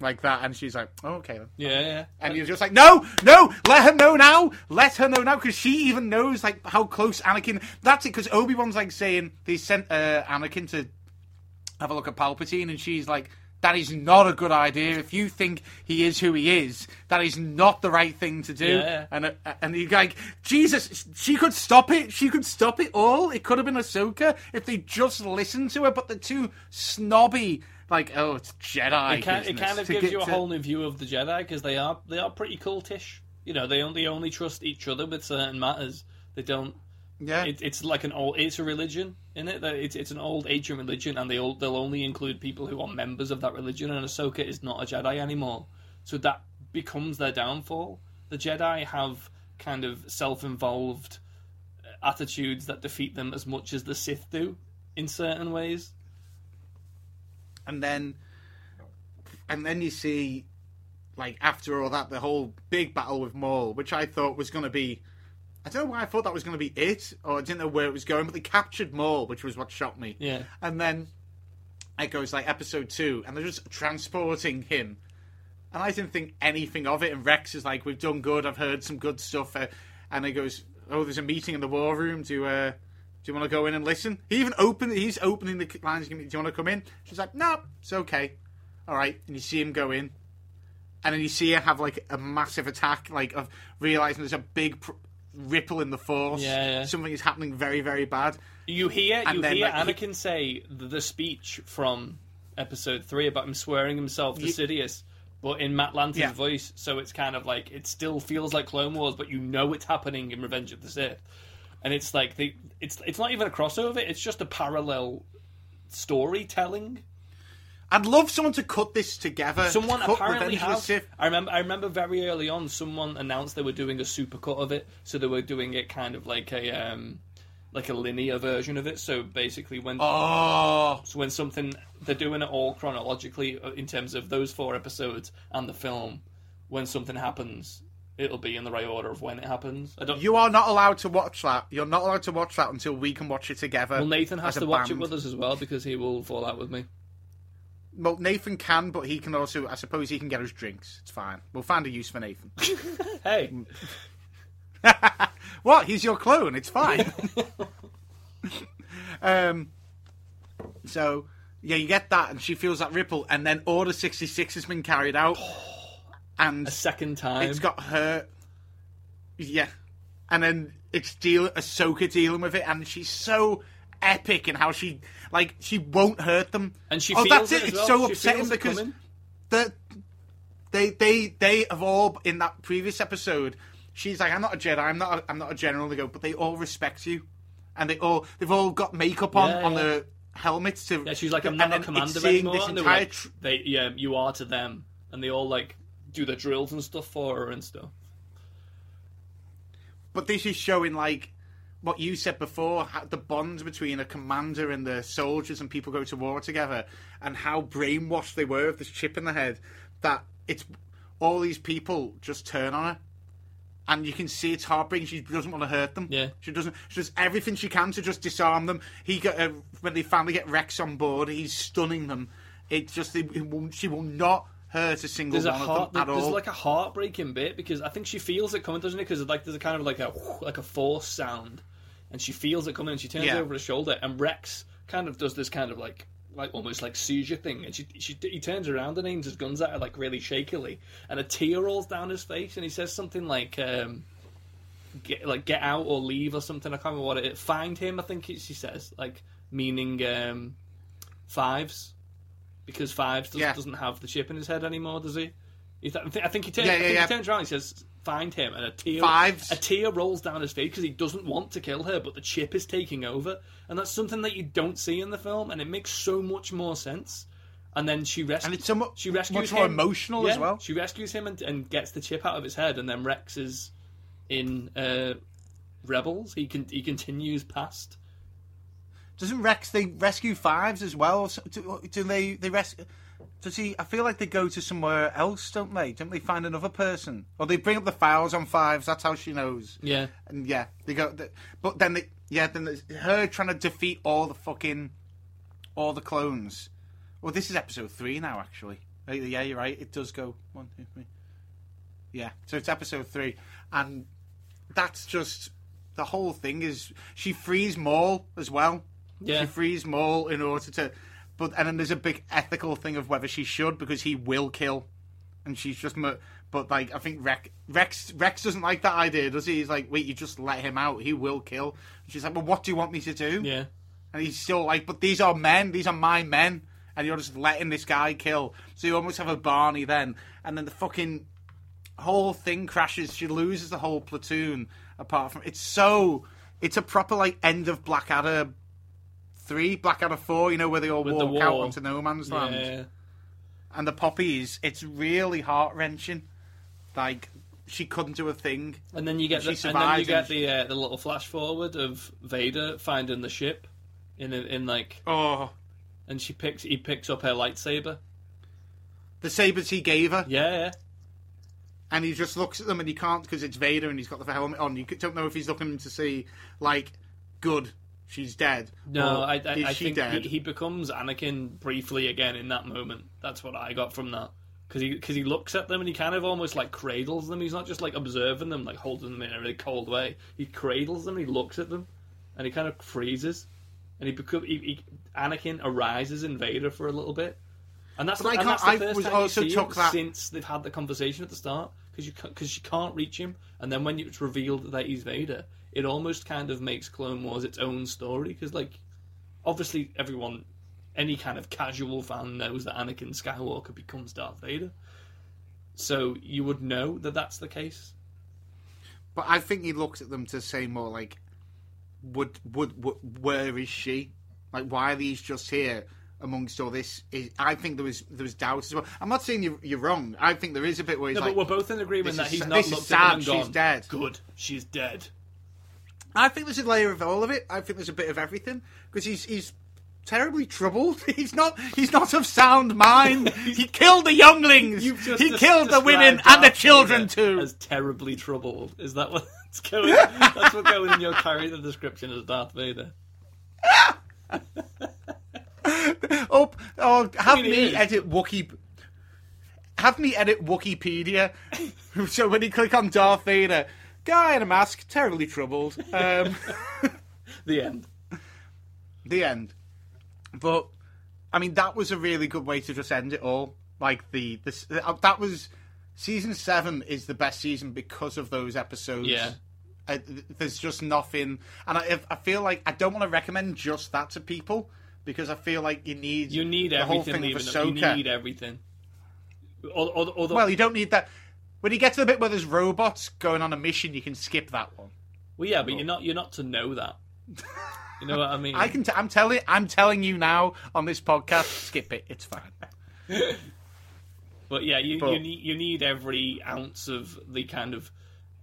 like that, and she's like, oh, okay then. Yeah, yeah. And you're just like, no, no, let her know now, let her know now, because she even knows like how close Anakin. That's it, because Obi Wan's like saying they sent uh, Anakin to have a look at Palpatine, and she's like, that is not a good idea. If you think he is who he is, that is not the right thing to do. Yeah. And uh, and you're like, Jesus, she could stop it. She could stop it all. It could have been Ahsoka if they just listened to her, but they're too snobby. Like, oh, it's Jedi. It, kind, it kind of gives you a to- whole new view of the Jedi because they are they are pretty cultish. You know, they only only trust each other with certain matters. They don't Yeah. it, it's like an old it's a religion in it? That it's, it's an old ancient religion and they all, they'll only include people who are members of that religion and Ahsoka is not a Jedi anymore. So that becomes their downfall. The Jedi have kind of self-involved uh, attitudes that defeat them as much as the Sith do in certain ways. And then and then you see like after all that the whole big battle with Maul, which I thought was going to be I don't know why I thought that was going to be it, or I didn't know where it was going, but they captured Maul, which was what shocked me. yeah And then it goes like episode two, and they're just transporting him. And I didn't think anything of it. And Rex is like, "We've done good. I've heard some good stuff." Uh, and he goes, "Oh, there's a meeting in the war room. Do uh, do you want to go in and listen?" He even opened. He's opening the lines. Do you want to come in? She's like, "No, it's okay. All right." And you see him go in, and then you see her have like a massive attack, like of realizing there's a big pr- ripple in the force. Yeah, yeah. Something is happening very, very bad. You hear And you then, hear like, he- Anakin say the, the speech from episode three about him swearing himself to Ye- Sidious, but in Matt Lanter's Yeah. voice, so it's kind of like it still feels like Clone Wars, but you know it's happening in Revenge of the Sith, and it's like they it's it's not even a crossover; it's just a parallel storytelling. I'd love someone to cut this together. Someone cut apparently Revenge of the has. I remember. I remember very early on, someone announced they were doing a supercut of it. So they were doing it kind of like a um, like a linear version of it. So basically, when Oh, so when something they're doing it all chronologically uh, in terms of those four episodes and the film, when something happens, it'll be in the right order of when it happens. I don't. you are not allowed to watch that. You're not allowed to watch that until we can watch it together. well, Nathan has to watch it with us as well because he will fall out with me. Well, Nathan can, but he can also. I suppose he can get us drinks. It's fine. We'll find a use for Nathan. Hey, what? He's your clone. It's fine. um. So yeah, you get that, and she feels that ripple, and then Order sixty six has been carried out, and a second time. it's got her. Yeah, and then it's deal Ahsoka dealing with it, and she's so epic in how she like she won't hurt them. and she oh, feels that's it. as It's so She upsetting it because the they they they have all in that previous episode. She's like, I'm not a Jedi. I'm not. A, I'm not a general. They go, but they all respect you, and they all they've all got makeup on Yeah, on yeah. the helmets to. Yeah, she's like, I'm not a commander anymore. This entire like, tr- they, yeah, you are to them, and they all like do the drills and stuff for her and stuff. But this is showing like what you said before, how the bond between a commander and the soldiers and people go to war together, and how brainwashed they were of this chip in the head. That it's all these people just turn on her, and you can see it's heartbreaking. She doesn't want to hurt them. Yeah. she doesn't. She does everything she can to just disarm them. He got uh, when they finally get Rex on board, he's stunning them. It's just it, it will, she will not hurt a single There's a one heart, of them at there's all. like a heartbreaking bit because I think she feels it coming, doesn't it? Because like there's a kind of like a like a force sound, and she feels it coming, and she turns Yeah. over her shoulder, and Rex kind of does this kind of like like almost like seizure thing, and she she he turns around and aims his guns at her like really shakily, and a tear rolls down his face, and he says something like. um Get, like get out or leave or something. I can't remember what it. Find him. I think it, she says like meaning um, fives because fives does, Yeah. doesn't have the chip in his head anymore, does he? I think he turns. Yeah, I yeah, think yeah. he turns around. and He says, "Find him," and a tear. Fives. A tear rolls down his face because he doesn't want to kill her, but the chip is taking over, and that's something that you don't see in the film, and it makes so much more sense. And then she rescues. And it's so mu- she rescues much more him. emotional as well. She rescues him and, and gets the chip out of his head, and then Rex is in uh, Rebels. He can he continues past. Doesn't Rex they rescue fives as well? So- Do, do they they rescue? Does he? I feel like they go to somewhere else, don't they? Don't they find another person, or they bring up the files on fives? That's how she knows. Yeah, And yeah, they go. They, but then they yeah, then there's her trying to defeat all the fucking all the clones. Well, this is episode three now, actually. Yeah, you're right. It does go one, two, three. Yeah, so it's episode three, and that's just the whole thing. Is she frees Maul as well? Yeah. she frees Maul in order to. But and then there's a big ethical thing of whether she should because he will kill, and she's just. But like I think Rex Rex Rex doesn't like that idea, does he? He's like, wait, you just let him out. He will kill. And she's like, well, what do you want me to do? yeah. And he's still like, but these are men. These are my men. And you're just letting this guy kill. So you almost have a Barney then. And then the fucking whole thing crashes. She loses the whole platoon. Apart from it's so, it's a proper like end of Blackadder three, Blackadder four. You know where they all With the walk out wall. onto no man's land. Yeah. And the poppies. It's really heart wrenching. Like she couldn't do a thing. And then you get the, and then you get the uh, the little flash forward of Vader finding the ship in in like Oh, and she picks he picks up her lightsaber. the sabers he gave her. Yeah, yeah. and he just looks at them and he can't because it's Vader and he's got the helmet on. You don't know if he's looking to see like, good, she's dead. No, or, I, I, is I she think he, he becomes Anakin briefly again in that moment. That's what I got from that. Because he, cause he looks at them and he kind of almost like cradles them. He's not just like observing them, like holding them in a really cold way. He cradles them, he looks at them, and he kind of freezes. And he becomes he, he, Anakin arises in Vader for a little bit. And that's, But the, I and that's the I first was time also you see him that- since they've had the conversation at the start because you because she can't reach him, and then when it's revealed that he's Vader, it almost kind of makes Clone Wars its own story because like obviously everyone, any kind of casual fan knows that Anakin Skywalker becomes Darth Vader, so you would know that that's the case. But I think he looks at them to say more like, would, would, would where is she? Like, why are these just here amongst all this? Is, I think there was there was doubt as well. I'm not saying you're, you're wrong. I think there is a bit where he's No, like, but we're both in agreement that that is- he's not this is looked at sad, she's dead. Good, she's dead. I think there's a layer of all of it. I think there's a bit of everything because he's he's terribly troubled. He's not he's not of sound mind. he killed the younglings. He des- killed the women and the children too. As terribly troubled. Is that what's going? that's what going in your character description as Darth Vader. up or have mean, me edit Wookie. Have me edit Wikipedia. so when you click on Darth Vader, guy in a mask, terribly troubled. Um, The end. the end. But I mean, that was a really good way to just end it all. Like the this uh, that was season seven is the best season because of those episodes. Yeah. Uh, th- there's just nothing, and I, I feel like I don't want to recommend just that to people because I feel like you need You need the whole thing of Leaving. You need everything. Or, or, or the, Well, you don't need that. When you get to the bit where there's robots going on a mission, you can skip that one. well, yeah, but you're not. You're not to know that. You know what I mean? I can. T- I'm telling. I'm telling you now on this podcast. Skip it. It's fine. But yeah, you, But- you need you need every ounce of the kind of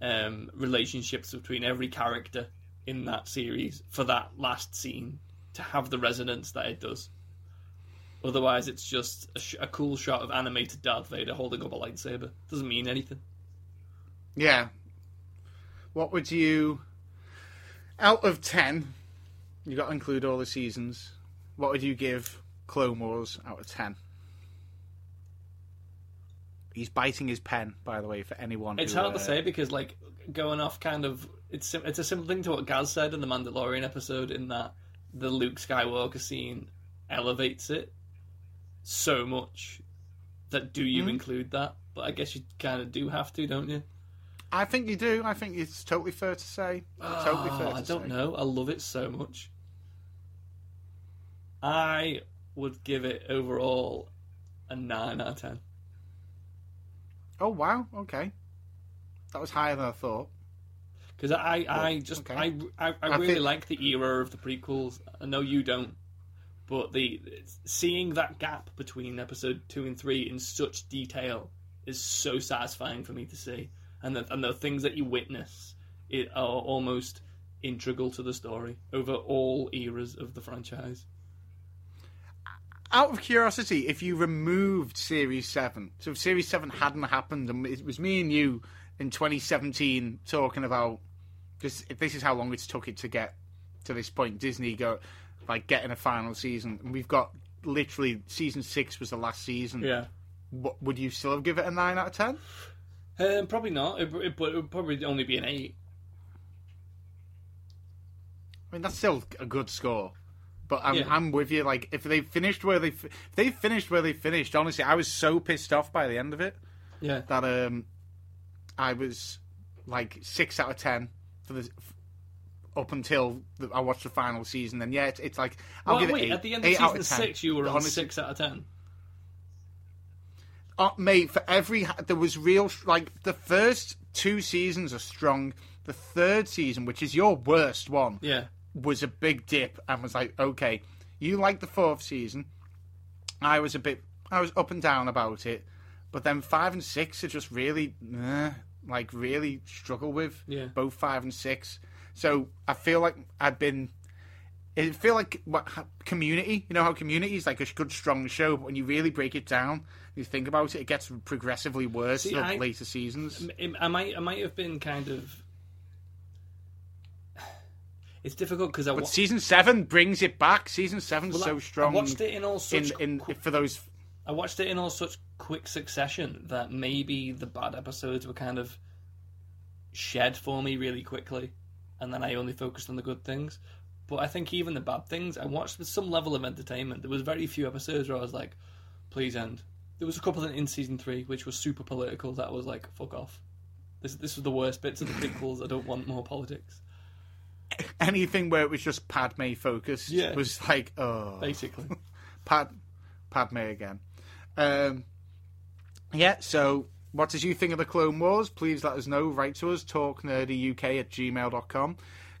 um, relationships between every character in that series for that last scene to have the resonance that it does. Otherwise, it's just a, sh- a cool shot of animated Darth Vader holding up a lightsaber. Doesn't mean anything. Yeah. What would you, out of ten, you got to include all the seasons. What would you give Clone Wars out of ten? He's biting his pen, by the way, for anyone. It's who, hard to uh, say because, like, going off kind of it's sim- it's a similar thing to what Gaz said in the Mandalorian episode, in that the Luke Skywalker scene elevates it so much that do you Mhm. include that? But I guess you kind of do have to, don't you? I think you do. I think it's totally fair to say. totally fair. Oh, To I don't say. know. I love it so much. I would give it overall a nine out of ten. Oh wow. Okay. That was higher than I thought. Because I, I just okay. I, I, I I really like the era of the prequels. I know you don't, but the seeing that gap between episode two and three in such detail is so satisfying for me to see, and the and the things that you witness it are almost integral to the story over all eras of the franchise. out of curiosity, if you removed Series 7, so if Series 7 hadn't happened and it was me and you in 2017 talking about if this is how long it's took it to get to this point, Disney go like getting a final season, and we've got literally season 6 was the last season. Yeah. What, would you still have give it a 9 out of 10? Um, probably not. It, it, but it would probably only be an eight. I mean, that's still a good score. But I'm, Yeah. I'm with you. Like, if they finished where they if they finished where they finished, honestly, I was so pissed off by the end of it. Yeah. that um I was like six out of ten for the up until the, I watched the final season. And yeah, it's, it's like I'll Well, give wait, it eight, at the end of season 10. six, you were on Honestly, six out of ten. uh, mate. For every there was real like the first two seasons are strong. The third season, which is your worst one, Yeah. was a big dip and was like, okay, you like the fourth season. I was a bit, I was up and down about it, but then five and six are just really, meh, like really struggle with. Yeah. Both five and six. So I feel like I've been. It feel like what Community. You know how Community is like a good, strong show, but when you really break it down, you think about it, it gets progressively worse See, I- later seasons. I- might, I might have been kind of. It's difficult because I But wa- season seven brings it back. Season seven's well, so strong. I watched it in all in such in qu- for those I watched it in all such quick succession that maybe the bad episodes were kind of shed for me really quickly, and then I only focused on the good things. But I think even the bad things I watched with some level of entertainment. There was very few episodes where I was like, "Please end." There was a couple in season three which was super political. That was like, "Fuck off." This this was the worst bits of the prequels. I don't want more politics. anything where it was just Padme focused Yeah. was like, oh, Basically, Pad, Padme again. Um, yeah. So, what did you think of the Clone Wars? Please let us know. Write to us. TalkNerdyUK at gmail.com.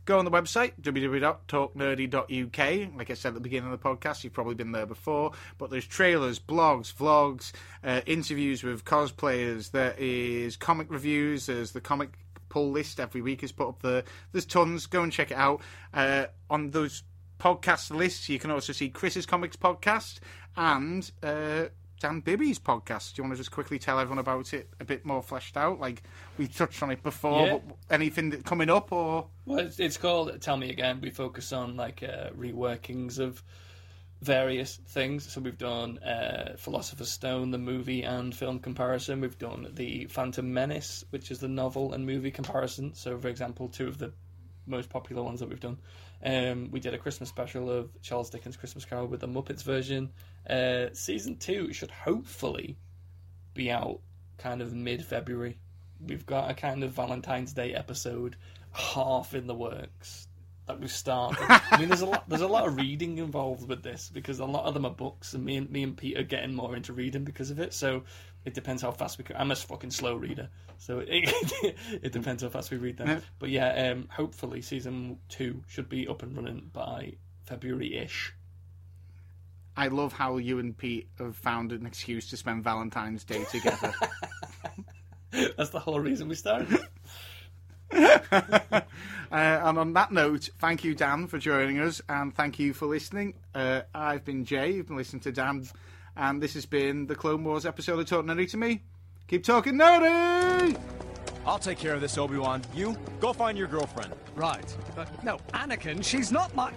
Go on the website www.talknerdy.uk. Like I said at the beginning of the podcast, you've probably been there before. But there's trailers, blogs, vlogs, uh, interviews with cosplayers. There is comic reviews. There's the comic pull list every week is put up there. There's tons. Go and check it out. Uh, on those podcast lists, you can also see Chris's Comics podcast and uh, Dan Bibby's podcast. Do you want to just quickly tell everyone about it a bit more fleshed out? Like we touched on it before, Yeah. but anything that coming up or Well, it's, it's called Tell Me Again. We focus on like uh, reworkings of various things. So we've done uh, Philosopher's Stone, the movie and film comparison. We've done the Phantom Menace, which is the novel and movie comparison. So, for example, two of the most popular ones that we've done. Um, we did a Christmas special of Charles Dickens' Christmas Carol with the Muppets version. Uh, season two should hopefully be out kind of mid February. We've got a kind of Valentine's Day episode half in the works that we've started. I mean, there's a lot. There's a lot of reading involved with this because a lot of them are books, and me and me and Pete are getting more into reading because of it. So it depends how fast we can. I'm a fucking slow reader, so it, it depends how fast we read them. Yeah. But yeah, um, hopefully season two should be up and running by February ish. I love how you and Pete have found an excuse to spend Valentine's Day together. That's the whole reason we started. Uh, and on that note, thank you, Dan, for joining us, and thank you for listening. Uh, I've been Jay. You've been listening to Dan, and this has been the Clone Wars episode of Talk Nerdy to Me. Keep talking nerdy! I'll take care of this, Obi Wan. You go find your girlfriend. Right. But no, Anakin, she's not my.